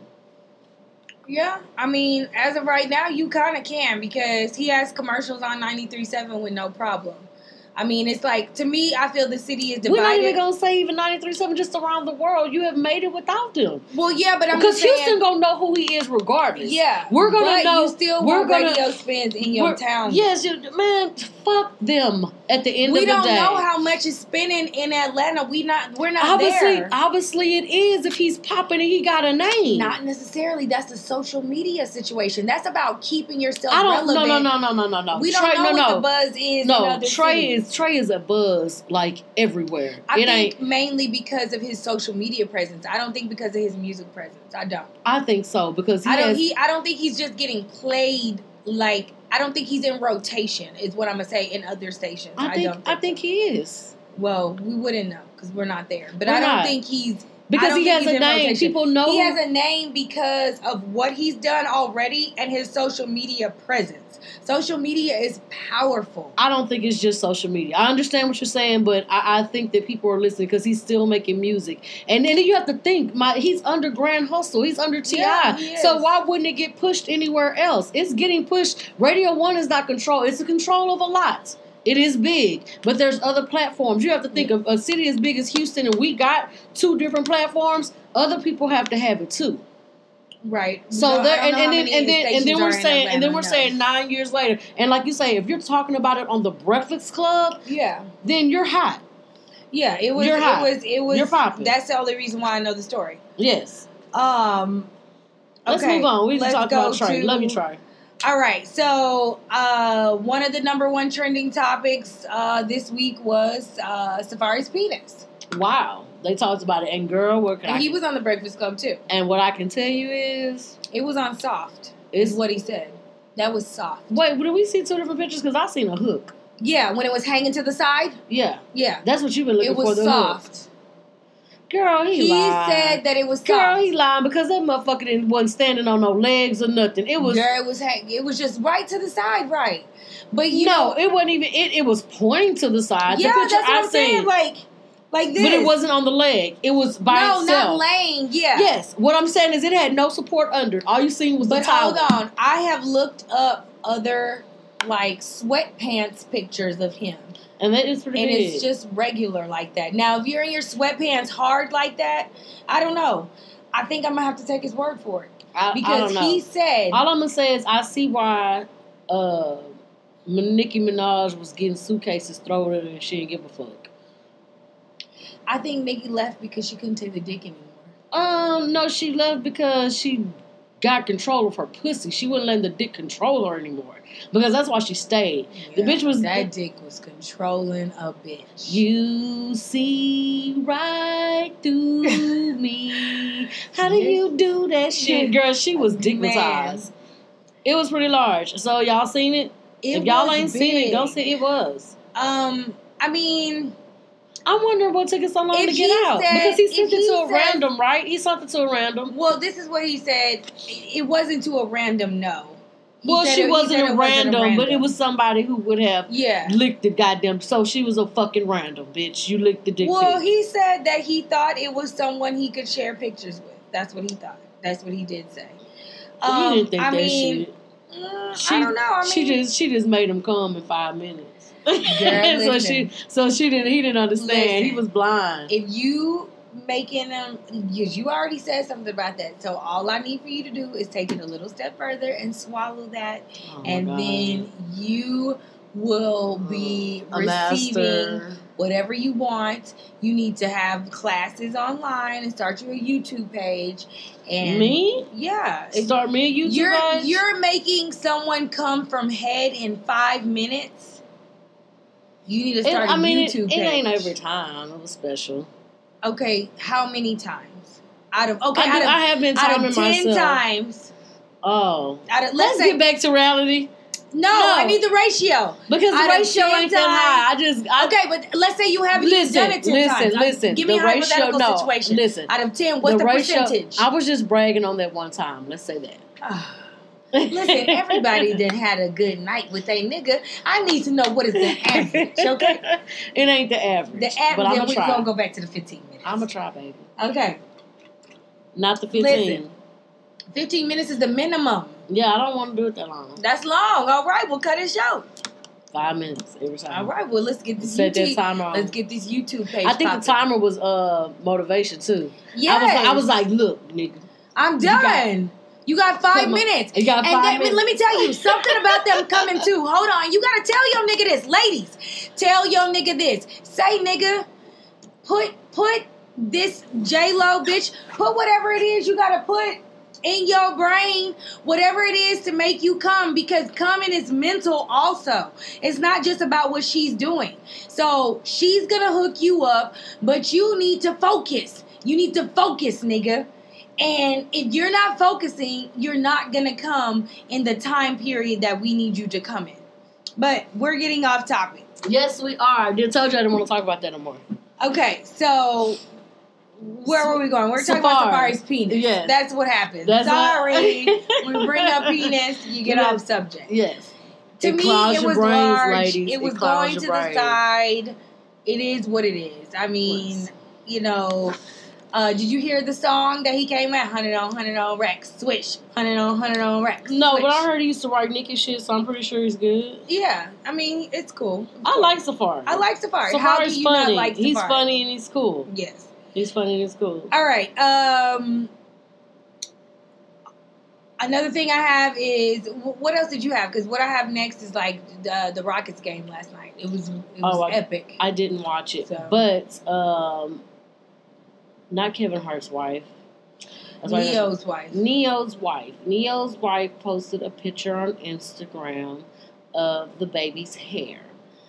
S2: Yeah, I mean, as of right now, you kind of can because he has commercials on 93.7 with no problem. I mean, it's like, to me, I feel the city is divided.
S3: We're not even gonna say even 93.7 just around the world. You have made it without them.
S2: well, yeah, but I'm
S3: Because
S2: just saying.
S3: Houston gonna know who he is regardless.
S2: yeah.
S3: We're gonna know-
S2: you still
S3: we're
S2: want
S3: gonna-
S2: radio spins in your town.
S3: Yes, you, man, fuck them at the end
S2: we
S3: of the
S2: don't know how much is spinning in Atlanta. We not we're not
S3: obviously,
S2: there.
S3: obviously it is if he's popping and he got a name.
S2: Not necessarily. That's a social media situation. That's about keeping yourself
S3: I don't. No,
S2: relevant.
S3: no, no, no, no, no, no.
S2: We don't know
S3: no,
S2: what
S3: no.
S2: the buzz is.
S3: No, Trae
S2: cities.
S3: is Trae is a buzz like everywhere.
S2: I
S3: it ain't.
S2: mainly because of his social media presence. I don't think because of his music presence. I don't.
S3: I think so because he
S2: I don't.
S3: has.
S2: He. I don't think he's just getting played. Like I don't think he's in rotation. Is what I'm gonna say in other stations. I,
S3: I think.
S2: don't.
S3: I think he is.
S2: Well, we wouldn't know because we're not there. But
S3: We're
S2: I don't
S3: not.
S2: think he's
S3: because he has a name. People know
S2: He has a name because of what he's done already and his social media presence. Social media is powerful.
S3: I don't think it's just social media. I understand what you're saying, but I, I think that people are listening because he's still making music. And then you have to think, my he's under Grand Hustle, he's under Ti.
S2: Yeah,
S3: so why wouldn't it get pushed anywhere else? It's getting pushed. Radio One is not control. It's the control of a lot. It is big, but there's other platforms. You have to think of a city as big as Houston, and we got two different platforms. Other people have to have it too.
S2: Right.
S3: So
S2: No,
S3: there, and, and then and then and then we're saying and then we're
S2: no.
S3: saying nine years later, and like you say, if you're talking about it on the Breakfast Club,
S2: Yeah.
S3: then you're hot.
S2: Yeah, it was
S3: You're
S2: it
S3: hot.
S2: was it was
S3: You're popping.
S2: that's the only reason why I know the story.
S3: Yes.
S2: Um
S3: Let's
S2: okay,
S3: move on. We can
S2: let's
S3: talk about Trae.
S2: to-
S3: Love you, Trae.
S2: All right, so uh, one of the number one trending topics uh, this week was uh, Safaree's penis,
S3: Wow. They talked about it, and girl, can
S2: and
S3: I?
S2: he was on the Breakfast Club too.
S3: and what I can tell you is,
S2: It was on soft, is what he said. That was soft.
S3: wait, did we see two different pictures? Because I seen a hook.
S2: Yeah, when it was hanging to the side.
S3: Yeah,
S2: Yeah,
S3: that's what you've been looking
S2: it
S3: for.
S2: was
S3: The
S2: soft.
S3: hook. Girl, he,
S2: He
S3: lied.
S2: said that it was
S3: Girl,
S2: soft.
S3: he lied because that motherfucker didn't wasn't standing on no legs or nothing. It was
S2: Girl, it was it was just right to the side, right? But you
S3: no,
S2: know,
S3: it wasn't even. It, it was pointing to the side.
S2: yeah,
S3: the
S2: that's what
S3: I
S2: I'm saying. Like, like this.
S3: but it wasn't on the leg. It was by
S2: no,
S3: itself.
S2: No, not laying. Yeah.
S3: Yes, what I'm saying is it had no support under. All you seen was
S2: But
S3: the towel.
S2: hold on, I have looked up other like sweatpants pictures of him,
S3: and that is pretty
S2: and
S3: big.
S2: it's just regular like that. Now, if you're in your sweatpants hard like that, I don't know. I think I'm gonna have to take his word for it
S3: I,
S2: because he said,
S3: All I'm gonna say is I see why uh, Nicki Minaj was getting suitcases thrown at her and she didn't give a fuck.
S2: I think Nicki left because she couldn't take the dick anymore.
S3: Um, no, she left because she got control of her pussy. She wouldn't let the dick control her anymore because that's why she stayed. The bitch was-
S2: that dick was controlling a bitch.
S3: You see right through me. How do you do that shit, girl? She was digmatized. It was pretty large. So y'all seen it?
S2: It
S3: if y'all ain't seen it, don't say it was.
S2: Um, I mean,
S3: I wonder what took it so long
S2: If
S3: to get out
S2: said-
S3: because he sent it
S2: he
S3: to a
S2: said-
S3: random, right? He sent it to a random.
S2: well, this is what he said. It wasn't to a random no. He
S3: well, she
S2: it- he
S3: wasn't, a random, but it was somebody who would have
S2: Yeah.
S3: licked the goddamn. So she was a fucking random bitch. You licked the dick.
S2: Well, he said that he thought it was someone he could share pictures with. That's what he thought. That's what he did say.
S3: he didn't think
S2: Um, I
S3: that
S2: mean,
S3: shit.
S2: mm,
S3: She,
S2: I don't know. I mean,
S3: she just she just made him come in five minutes. so she so she didn't he didn't understand. He was blind.
S2: if you making them, because you already said something about that. So all I need for you to do is take it a little step further and swallow that,
S3: Oh
S2: and
S3: God.
S2: then you will oh, be
S3: a
S2: receiving
S3: master.
S2: whatever you want. You need to have classes online and start your YouTube page. And
S3: Me?
S2: Yeah.
S3: Start me a YouTube
S2: you're
S3: page?
S2: you're making someone come from head in five minutes. You need to
S3: It-
S2: start a
S3: I mean, it,
S2: YouTube
S3: it
S2: page.
S3: ain't every time. It was special.
S2: Okay, how many times? Out of okay,
S3: I, do,
S2: of,
S3: I have been
S2: out of ten
S3: myself.
S2: times.
S3: Oh,
S2: Out of, let's,
S3: let's
S2: say
S3: get back to reality
S2: no,
S3: No.
S2: I need the ratio.
S3: because
S2: Out
S3: the ratio
S2: 10
S3: ain't that high. I just I,
S2: Okay, but let's say you haven't
S3: listen,
S2: done it ten
S3: listen,
S2: times.
S3: listen.
S2: Give me
S3: the
S2: a
S3: ratio,
S2: hypothetical
S3: no,
S2: situation.
S3: Listen,
S2: Out of ten, what's the,
S3: ratio.
S2: percentage?
S3: I was just bragging on that one time. Let's say that.
S2: Listen, everybody that had a good night with a nigga, I need to know what is the average, okay?
S3: it ain't the average.
S2: The average,
S3: but I'm
S2: then we're gonna go back to the 15 minutes.
S3: I'm gonna try, baby.
S2: okay,
S3: Not the 15.
S2: Listen. 15 minutes is the minimum.
S3: Yeah, I don't want to do it that long.
S2: That's long. All right, we'll cut it short.
S3: Five minutes every time.
S2: All right, well, let's get this
S3: Set that
S2: YouTube.
S3: timer on.
S2: Let's get this YouTube page.
S3: I think the timer was uh motivation too.
S2: Yeah,
S3: I was like, I was like, look, nigga,
S2: I'm done. You got five
S3: Come
S2: minutes.
S3: you got
S2: And
S3: five
S2: then,
S3: minutes.
S2: let me tell you something about them coming too. Hold on. You gotta tell your nigga this. Ladies, tell your nigga this. Say nigga, put put this J Lo bitch, put whatever it is you gotta put in your brain, whatever it is to make you come, because coming is mental also. It's not just about what she's doing. So she's gonna hook you up, but you need to focus. You need to focus, nigga. And if you're not focusing, you're not gonna come in the time period that we need you to come in. But we're getting off topic.
S3: yes, we are. I did told you I didn't want to talk about that no more.
S2: Okay, so Where were we going? We're talking about
S3: Safaree.
S2: Safaree's penis.
S3: Yes.
S2: That's what happens.
S3: That's what-
S2: Sorry. when we bring up penis, you get
S3: Yes.
S2: off subject.
S3: Yes.
S2: To
S3: It
S2: me, it was
S3: brains,
S2: large.
S3: ladies.
S2: It
S3: It
S2: was
S3: clouds
S2: going to the side. It is what it is. I mean, you know. Uh, did you hear the song that he came at? Hundred on hundred on Rex, switch. Hundred on hundred on Rex.
S3: No,
S2: switch.
S3: but I heard he used to write Nicki shit, so I'm pretty sure he's good.
S2: Yeah, I mean, it's cool.
S3: I like Safaree.
S2: I like Safaree. How Safaree's you
S3: funny.
S2: not like Safaree?
S3: He's funny and he's cool.
S2: Yes.
S3: He's funny and he's cool.
S2: All right. Um. Another thing I have is what else did you have? Because what I have next is like the the Rockets game last night. It was it was
S3: Oh, I-
S2: epic.
S3: I didn't watch it,
S2: So.
S3: but um, not Kevin Hart's wife. That's
S2: Ne-Yo's wife.
S3: Ne-Yo's wife. Ne-Yo's wife posted a picture on Instagram of the baby's hair.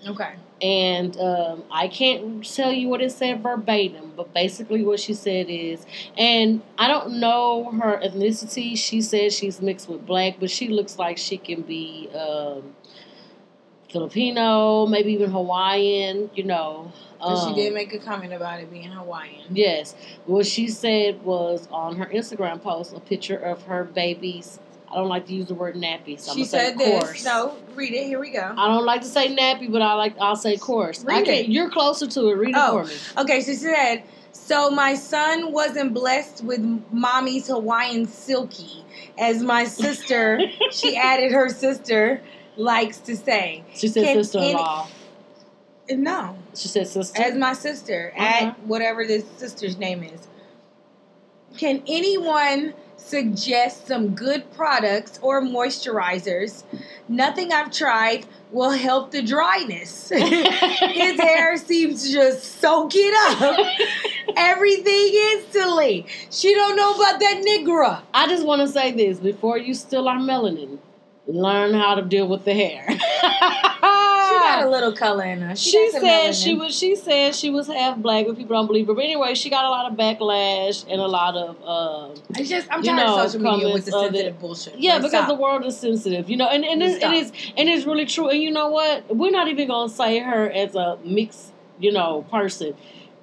S2: Okay.
S3: And um, I can't tell you what it said verbatim, but basically what she said is, and I don't know her ethnicity. She says she's mixed with black, but she looks like she can be um, Filipino, maybe even Hawaiian. You know. Um,
S2: she did make a comment about it being Hawaiian.
S3: Yes. What she said was on her Instagram post a picture of her baby's. I don't like to use the word nappy, so
S2: she said this.
S3: course.
S2: No, read it. Here we go.
S3: I don't like to say nappy, but I like I'll say course. I
S2: Read it.
S3: You're closer to it. Read it
S2: Oh.
S3: for me.
S2: Okay, she said, so my son wasn't blessed with mommy's Hawaiian silky, as my sister, she added her sister, likes to say.
S3: She said
S2: Can
S3: sister-in-law.
S2: No,
S3: She said sister.
S2: as my sister,
S3: Uh-huh.
S2: at whatever this sister's name is. Can anyone suggest some good products or moisturizers? Nothing I've tried will help the dryness. His hair seems to just soak it up. Everything instantly. She don't know about that nigga.
S3: I just want to say this before you steal our melanin. Learn how to deal with the hair.
S2: She got a little color in her. She,
S3: She said she was. She said she was half black, but people don't believe her. But anyway, she got a lot of backlash and a lot of. Uh,
S2: it's just I'm tired
S3: know,
S2: of social media with the sensitive
S3: it.
S2: bullshit.
S3: yeah,
S2: Like,
S3: because
S2: stop.
S3: the world is sensitive, you know, and and it, it is and it's really true. And you know what? We're not even gonna say her as a mixed, you know, person.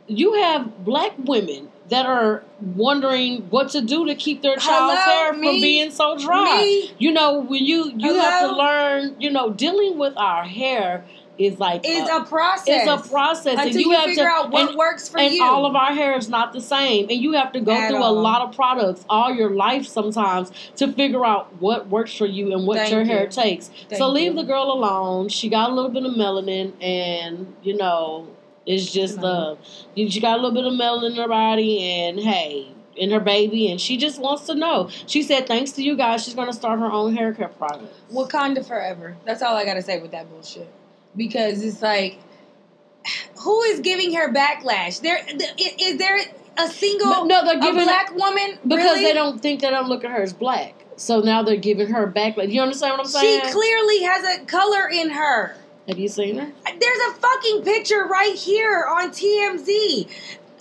S3: You have black women that are wondering what to do to keep their child's
S2: Hello,
S3: hair
S2: me?
S3: from being so dry.
S2: Me?
S3: You know, when you you have to learn, you know, dealing with our hair is like
S2: It's
S3: a,
S2: a process.
S3: it's a process,
S2: Until
S3: and
S2: you,
S3: you, have
S2: figure
S3: to
S2: out what
S3: and,
S2: works for
S3: and
S2: you.
S3: And all of our hair is not the same, and you have to go
S2: At
S3: through
S2: all.
S3: a lot of products all your life sometimes to figure out what works for you and what
S2: Thank
S3: your hair takes.
S2: Thank
S3: so leave
S2: you.
S3: the girl alone. She got a little bit of melanin, and you know, it's just uh, she got a little bit of melanin in her body, and hey. In her baby, and she just wants to know. She said, "Thanks to you guys, she's going to start her own hair care product."
S2: Wakanda forever. That's all I gotta say with that bullshit. Because it's like, who is giving her backlash? There is, there a single
S3: But no, they're giving
S2: black woman
S3: because
S2: really?
S3: they don't think they don't look at her as black. So now they're giving her back. Like, you understand what I'm saying?
S2: She clearly has a color in her.
S3: Have you seen her?
S2: There's a fucking picture right here on TMZ.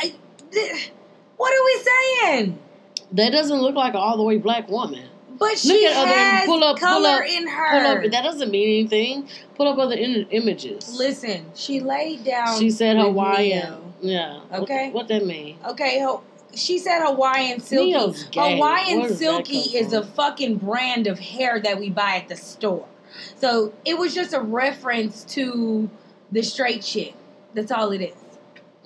S2: I- th- What are we saying?
S3: That doesn't look like an all the way black woman.
S2: But she
S3: at other-
S2: has
S3: pull up- pull
S2: color
S3: up-
S2: in
S3: Pull
S2: her.
S3: up. That doesn't mean anything. Pull up other in- images.
S2: Listen, she laid down.
S3: She said Hawaiian.
S2: Ne-Yo.
S3: Yeah.
S2: Okay.
S3: What, that mean?
S2: Okay, ho- she said Hawaiian silky. Hawaiian
S3: Where does that
S2: silky is a fucking brand of hair that we buy at the store. So it was just a reference to the straight shit. That's all it is.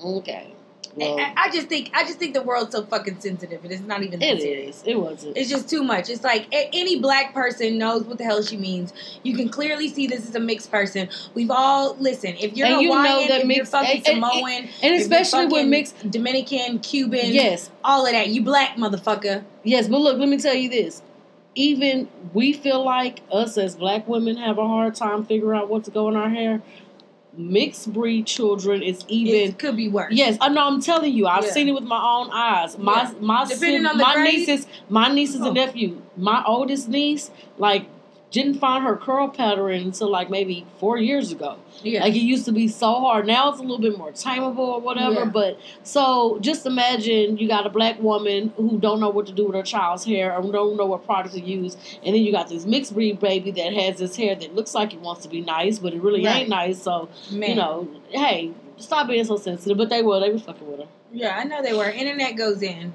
S3: Okay.
S2: I-
S3: Well,
S2: I, I just think I just think the world's so fucking sensitive. It is not even
S3: it
S2: serious.
S3: is. It wasn't.
S2: It's just too much. It's like any black person knows what the hell she means. You can clearly see this is a mixed person. We've all listen. If you're
S3: And you know
S2: Hawaiian, if
S3: mixed-
S2: you're fucking
S3: and- and-
S2: Samoan,
S3: and
S2: you're
S3: especially with mixed.
S2: Dominican, Cuban,
S3: Yes.
S2: all of that, you black motherfucker.
S3: Yes, but look, let me tell you this. Even we feel like us as black women have a hard time figuring out what to go in our hair. Mixed breed children is even
S2: it could be worse.
S3: Yes, I know. I'm telling you, I've
S2: Yeah.
S3: seen it with my own eyes. My
S2: Yeah.
S3: my
S2: Depending
S3: sis-
S2: on the
S3: my
S2: grade.
S3: nieces, my nieces
S2: Oh.
S3: and nephew. My oldest niece, like, didn't find her curl pattern until like maybe four years ago.
S2: yeah.
S3: Like it used to be so hard. Now it's a little bit more tameable or whatever.
S2: Yeah.
S3: But so just imagine you got a black woman who don't know what to do with her child's hair or don't know what product to use, and then you got this mixed breed baby that has this hair that looks like it wants to be nice, but it really
S2: Right.
S3: ain't nice. So
S2: Man.
S3: you know, hey, Stop being so sensitive. But they were. They was fucking with her.
S2: Yeah, I know they were. Internet goes in,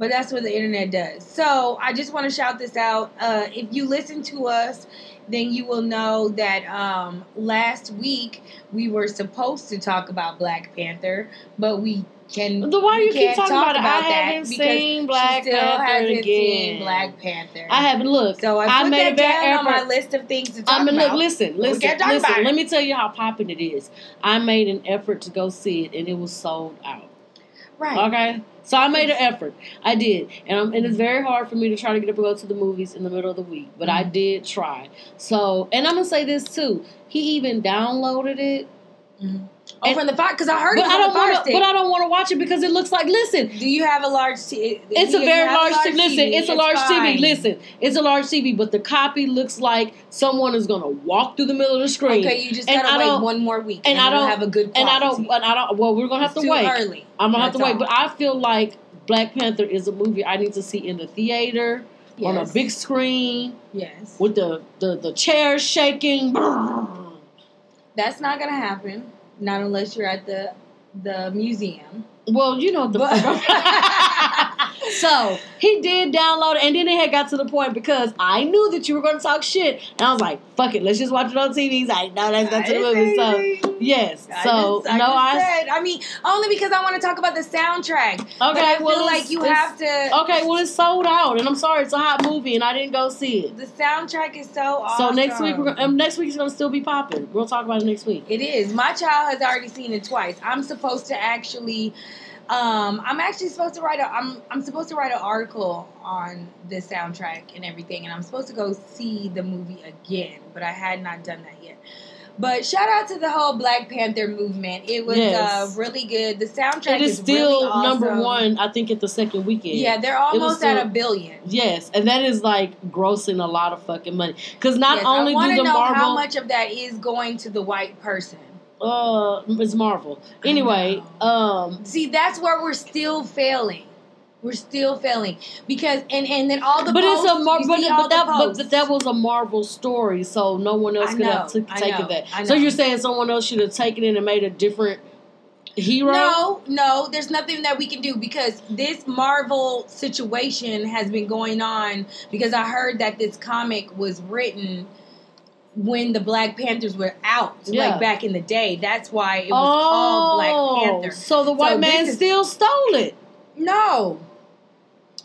S2: but that's what the internet does. So I just want to shout this out. Uh, if you listen to us, then you will know that um, last week we were supposed to talk about Black Panther, but we can.
S3: The why you keep talking
S2: talk
S3: about it? I
S2: that
S3: haven't seen Black
S2: she still
S3: Panther
S2: hasn't
S3: again.
S2: seen Black Panther.
S3: I haven't looked.
S2: So I put
S3: made
S2: that down on my list of things to talk
S3: I mean,
S2: about.
S3: look, listen, listen, listen.
S2: about.
S3: Let me tell you how popping it is. I made an effort to go see it, and it was sold out.
S2: Right.
S3: Okay, so I made an effort. I did, and I'm, and it's very hard for me to try to get up and go to the movies in the middle of the week, but I
S2: Mhm.
S3: did try. So, and I'm gonna say this too. He even downloaded it,
S2: Oh, from the fire because I heard
S3: but
S2: it
S3: I don't want to. But I don't want to watch it because it looks like. Listen,
S2: Do you have a large? T-
S3: It's a very large, TV. Listen,
S2: TV?
S3: it's a large
S2: fine.
S3: TV. Listen, it's a large TV, but the copy looks like someone is gonna walk through the middle of the screen.
S2: Okay, you just
S3: And
S2: gotta
S3: I
S2: wait one more week,
S3: and
S2: and,
S3: I don't-
S2: have a good
S3: and I don't. And I don't. Well, we're gonna have
S2: It's
S3: to
S2: too
S3: wait.
S2: early.
S3: I'm gonna have to
S2: That's
S3: wait. But I feel like Black Panther is a movie I need to see in the theater on a big screen
S2: yes,
S3: with the the, the chairs shaking.
S2: that's not gonna happen. Not unless you're at the the museum.
S3: Well, you know the.
S2: But-
S3: so he did download it, and then it had got to the point because I knew that you were going to talk shit, and I was like, "Fuck it, let's just watch it on TV." I know that's not to the movie, so yes.
S2: I
S3: So
S2: just- I
S3: no, I
S2: said. I mean, only because I want to talk about the soundtrack.
S3: okay.
S2: I feel
S3: well,
S2: like you have to.
S3: Okay, well, it's sold out, and I'm sorry, it's a hot movie, and I didn't go see it.
S2: The soundtrack is so awesome.
S3: So next week, we're um, next week is gonna still be popping. We'll talk about it next week.
S2: It is. My child has already seen it twice. I'm supposed to actually um I'm actually supposed to write a I'm I'm supposed to write an article on the soundtrack and everything and I'm supposed to go see the movie again, but I had not done that yet. But shout out to the whole Black Panther movement. It was
S3: Yes.
S2: uh, really good. The soundtrack
S3: It is still
S2: really awesome.
S3: number one, I think, at the second weekend.
S2: Yeah, they're almost
S3: still-
S2: at a billion.
S3: Yes, and that is like grossing a lot of fucking money. Because not
S2: Yes,
S3: only
S2: I
S3: do the
S2: know
S3: Marvel,
S2: how much of that is going to the white person.
S3: Uh, it's Marvel. Anyway, um,
S2: See, that's where we're still failing. We're still failing because and and then all the
S3: but
S2: posts,
S3: it's a Mar- but, but that but, but that was a Marvel story, so no one else
S2: I
S3: could have
S2: know,
S3: took,
S2: I
S3: taken
S2: know,
S3: that. So you're saying someone else should have taken it and made a different hero?
S2: no, no, there's nothing that we can do because this Marvel situation has been going on because I heard that this comic was written when the Black Panthers were out,
S3: Yeah.
S2: like back in the day. That's why it was
S3: oh,
S2: called Black Panther.
S3: So the white
S2: So
S3: man
S2: is-
S3: still stole it.
S2: No,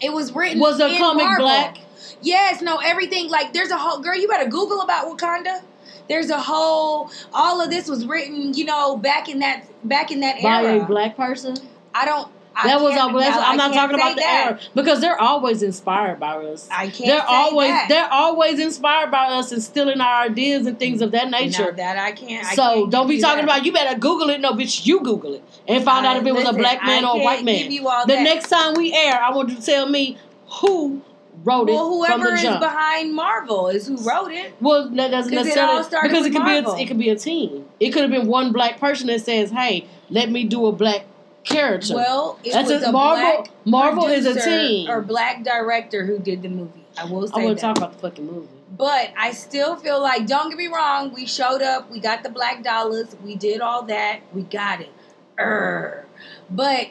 S2: it was written.
S3: Was a
S2: in
S3: comic
S2: Marvel.
S3: black?
S2: Yes, no, everything like there's a whole girl. You better Google about Wakanda. There's a whole. All of this was written, you know, back in that back in that
S3: By
S2: era.
S3: a black person?
S2: I don't. I
S3: That was
S2: can't-
S3: all. That's,
S2: no,
S3: I'm not talking about the
S2: that.
S3: era because they're always inspired by us.
S2: I can't.
S3: they're always
S2: that.
S3: they're always inspired by us and stealing our ideas and things of that
S2: No,
S3: nature.
S2: that I can't. I
S3: so
S2: can't
S3: don't be talking
S2: that.
S3: about you better Google it. No, bitch, you Google it and find out if it was a black man or a white man.
S2: Give you all
S3: the next time we air, I want you to tell me who wrote
S2: well,
S3: it from
S2: whoever is
S3: jump.
S2: behind Marvel is who wrote it.
S3: well, that doesn't
S2: it
S3: necessarily
S2: started
S3: because it could be a, it could be a team. It could have been one black person that says, "Hey, let me do a black character."
S2: Well, it
S3: That's
S2: was
S3: a-
S2: a
S3: Marvel- Marvel is a team.
S2: or black director who did the movie. I will say
S3: I want to talk about the fucking movie.
S2: But I still feel like, don't get me wrong, we showed up, we got the black dollars, we did all that, we got it. Err. But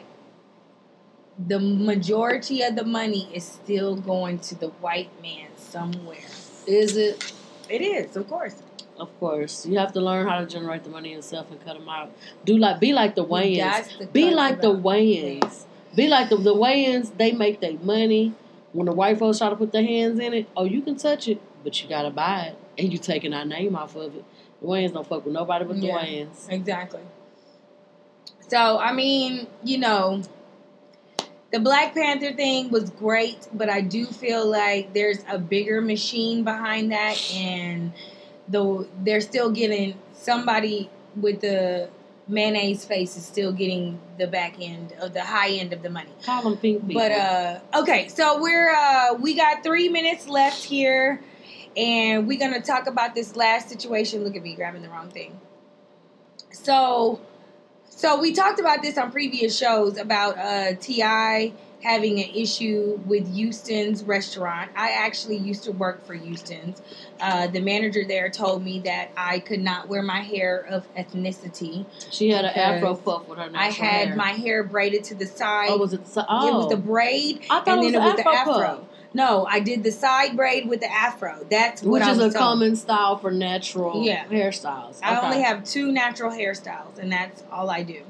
S2: the majority of the money is still going to the white man somewhere.
S3: Is it?
S2: It is, of course.
S3: Of course, you have to learn how to generate the money yourself and cut them out. Do like be like the Wayans. Be like the. Wayans. Be like the the Wayans. They make their money. When the white folks try to put their hands in it, oh, you can touch it, but you gotta buy it, and you taking our name off of it. The Wayans don't fuck with nobody but the
S2: Yeah.
S3: Wayans.
S2: Exactly. So, I mean, you know, the Black Panther thing was great, but I do feel like there's a bigger machine behind that, and the they're still getting somebody with the mayonnaise face is still getting the back end of the high end of the money.
S3: Call them pink people.
S2: But uh okay, so we're uh we got three minutes left here and we're gonna talk about this last situation. Look at me grabbing the wrong thing. So so we talked about this on previous shows about uh T.I. having an issue with Houston's restaurant. I actually used to work for Houston's. Uh, the manager there told me that I could not wear my hair of ethnicity.
S3: She had an afro puff with her natural
S2: I had
S3: hair.
S2: my hair braided to the side.
S3: Oh, was it? the- Oh,
S2: It was the braid,
S3: I thought
S2: and
S3: it was
S2: then it was the
S3: afro.
S2: No, I did the side braid with the afro. That's what
S3: which is a
S2: told.
S3: common style for natural
S2: Yeah.
S3: hairstyles.
S2: I only have two natural hairstyles, and that's all I do.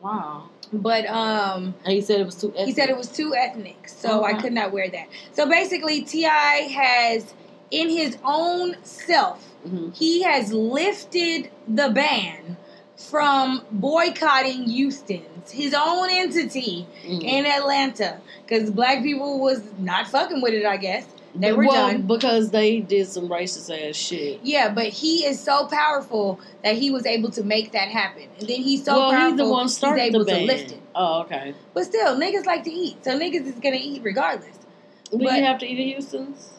S3: wow.
S2: But um,
S3: And he said it was too.
S2: he said it was too ethnic, so I could not wear that. So basically, T.I. has, in his own self,
S3: hmm
S2: he has lifted the ban from boycotting Houston's, his own entity
S3: Mm-hmm.
S2: in Atlanta, because black people was not fucking with it. I guess they were
S3: well,
S2: done.
S3: because they did some racist ass shit.
S2: Yeah, but he is so powerful that he was able to make that happen. And then he's so
S3: well,
S2: powerful,
S3: he's the one started
S2: he's able
S3: the
S2: to lift it.
S3: Oh, okay.
S2: But still, niggas like to eat, so niggas is gonna eat regardless.
S3: Do
S2: But-
S3: you have to eat at Houston's?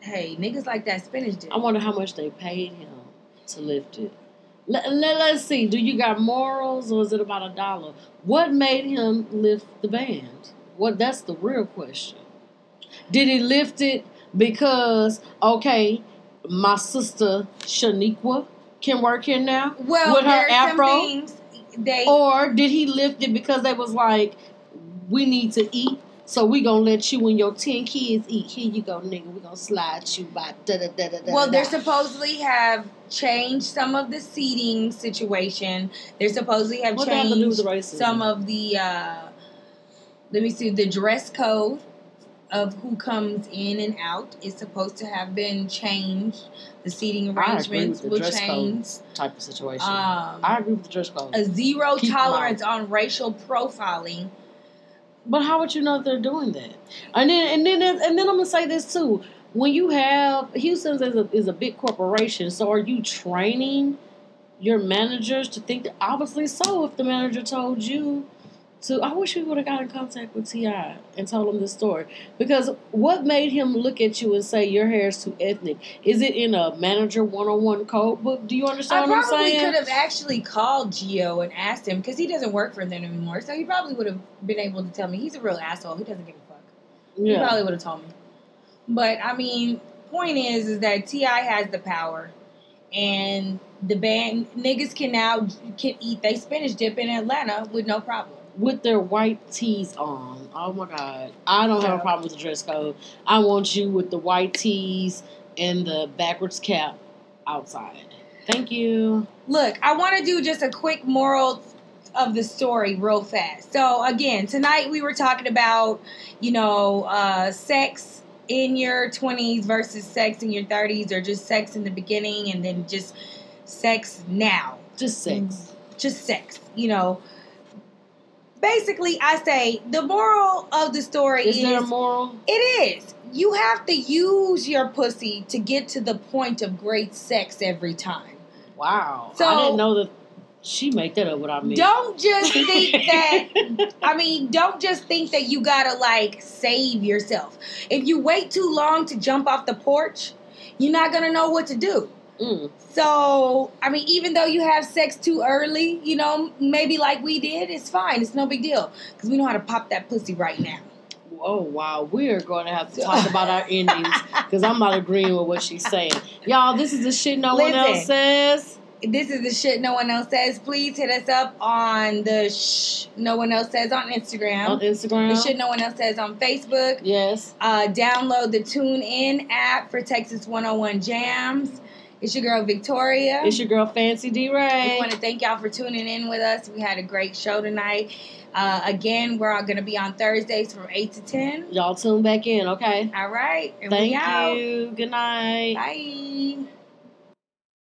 S2: Hey, niggas like that spinach dip.
S3: I wonder how much they paid him to lift it. Let, let, us see. Do you got morals or is it about a dollar? What made him lift the band? What that's the real question. Did he lift it because okay, my sister Shaniqua can work here now?
S2: well,
S3: with her afro?
S2: they
S3: Or did he lift it because they was like, we need to eat, so we gonna let you and your ten kids eat. Here you go, nigga. We gonna slide you by da da da da
S2: well,
S3: da.
S2: they're supposedly have changed some of the seating situation. They're supposedly have
S3: What that have to do with
S2: changed some of the. Uh, let me see. The dress code of who comes in and out is supposed to have been changed. The seating arrangements
S3: the
S2: will change.
S3: type of situation.
S2: Um,
S3: I agree with the dress code.
S2: a zero
S3: Keep
S2: tolerance on racial profiling.
S3: But how would you know they're doing that? And then and then and then I'm gonna say this too. When you have Houston's is a is a big corporation, so are you training your managers to think that obviously so if the manager told you to I wish we would have got in contact with T.I and told him this story. Because what made him look at you and say your hair is too ethnic? Is it in a manager one on one code book? Do you
S2: I
S3: understand what I'm saying?
S2: I probably could have actually called Gio and asked him because he doesn't work for them anymore. So he probably would have been able to tell me he's a real asshole. He doesn't give a fuck. He probably would have told me. But I mean, point is, is that T.I has the power, and the band niggas can now can eat they spinach dip in Atlanta with no problem.
S3: With their white tees on. Oh my god. I don't have a problem with the dress code. I want you with the white tees and the backwards cap outside. Thank you.
S2: Look, I want to do just a quick moral of the story real fast. So again, tonight we were talking about, you know, uh, sex in your 20s versus sex in your 30s or just sex in the beginning and then just sex now.
S3: Just sex.
S2: Just sex, you know. Basically, I say the moral of the story
S3: Is
S2: is,
S3: there a moral?
S2: it is. You have to use your pussy to get to the point of great sex every time.
S3: Wow.
S2: So-
S3: I didn't know that she made that up without me.
S2: Don't just think that. I mean, don't just think that you gotta like save yourself. If you wait too long to jump off the porch, you're not gonna know what to do.
S3: Mm.
S2: So, I mean, even though you have sex too early, you know, maybe like we did, it's fine. It's no big deal because we know how to pop that pussy right now.
S3: Oh wow, we are going to have to talk about our endings because I'm not agreeing with what she's saying. Y'all, this is the shit no one else says.
S2: This is the shit no one else says. Please hit us up on the shh no one else says on Instagram.
S3: On Instagram.
S2: The shit no one else says on Facebook.
S3: yes.
S2: Uh, download the TuneIn app for Texas 101 Jams. It's your girl Victoria.
S3: It's your girl Fancy D Ray.
S2: we want to thank y'all for tuning in with us. We had a great show tonight. Uh, again, we're all going to be on Thursdays from 8 to 10.
S3: Y'all tune back in, okay?
S2: All right. And
S3: Thank you. Good night.
S2: Bye.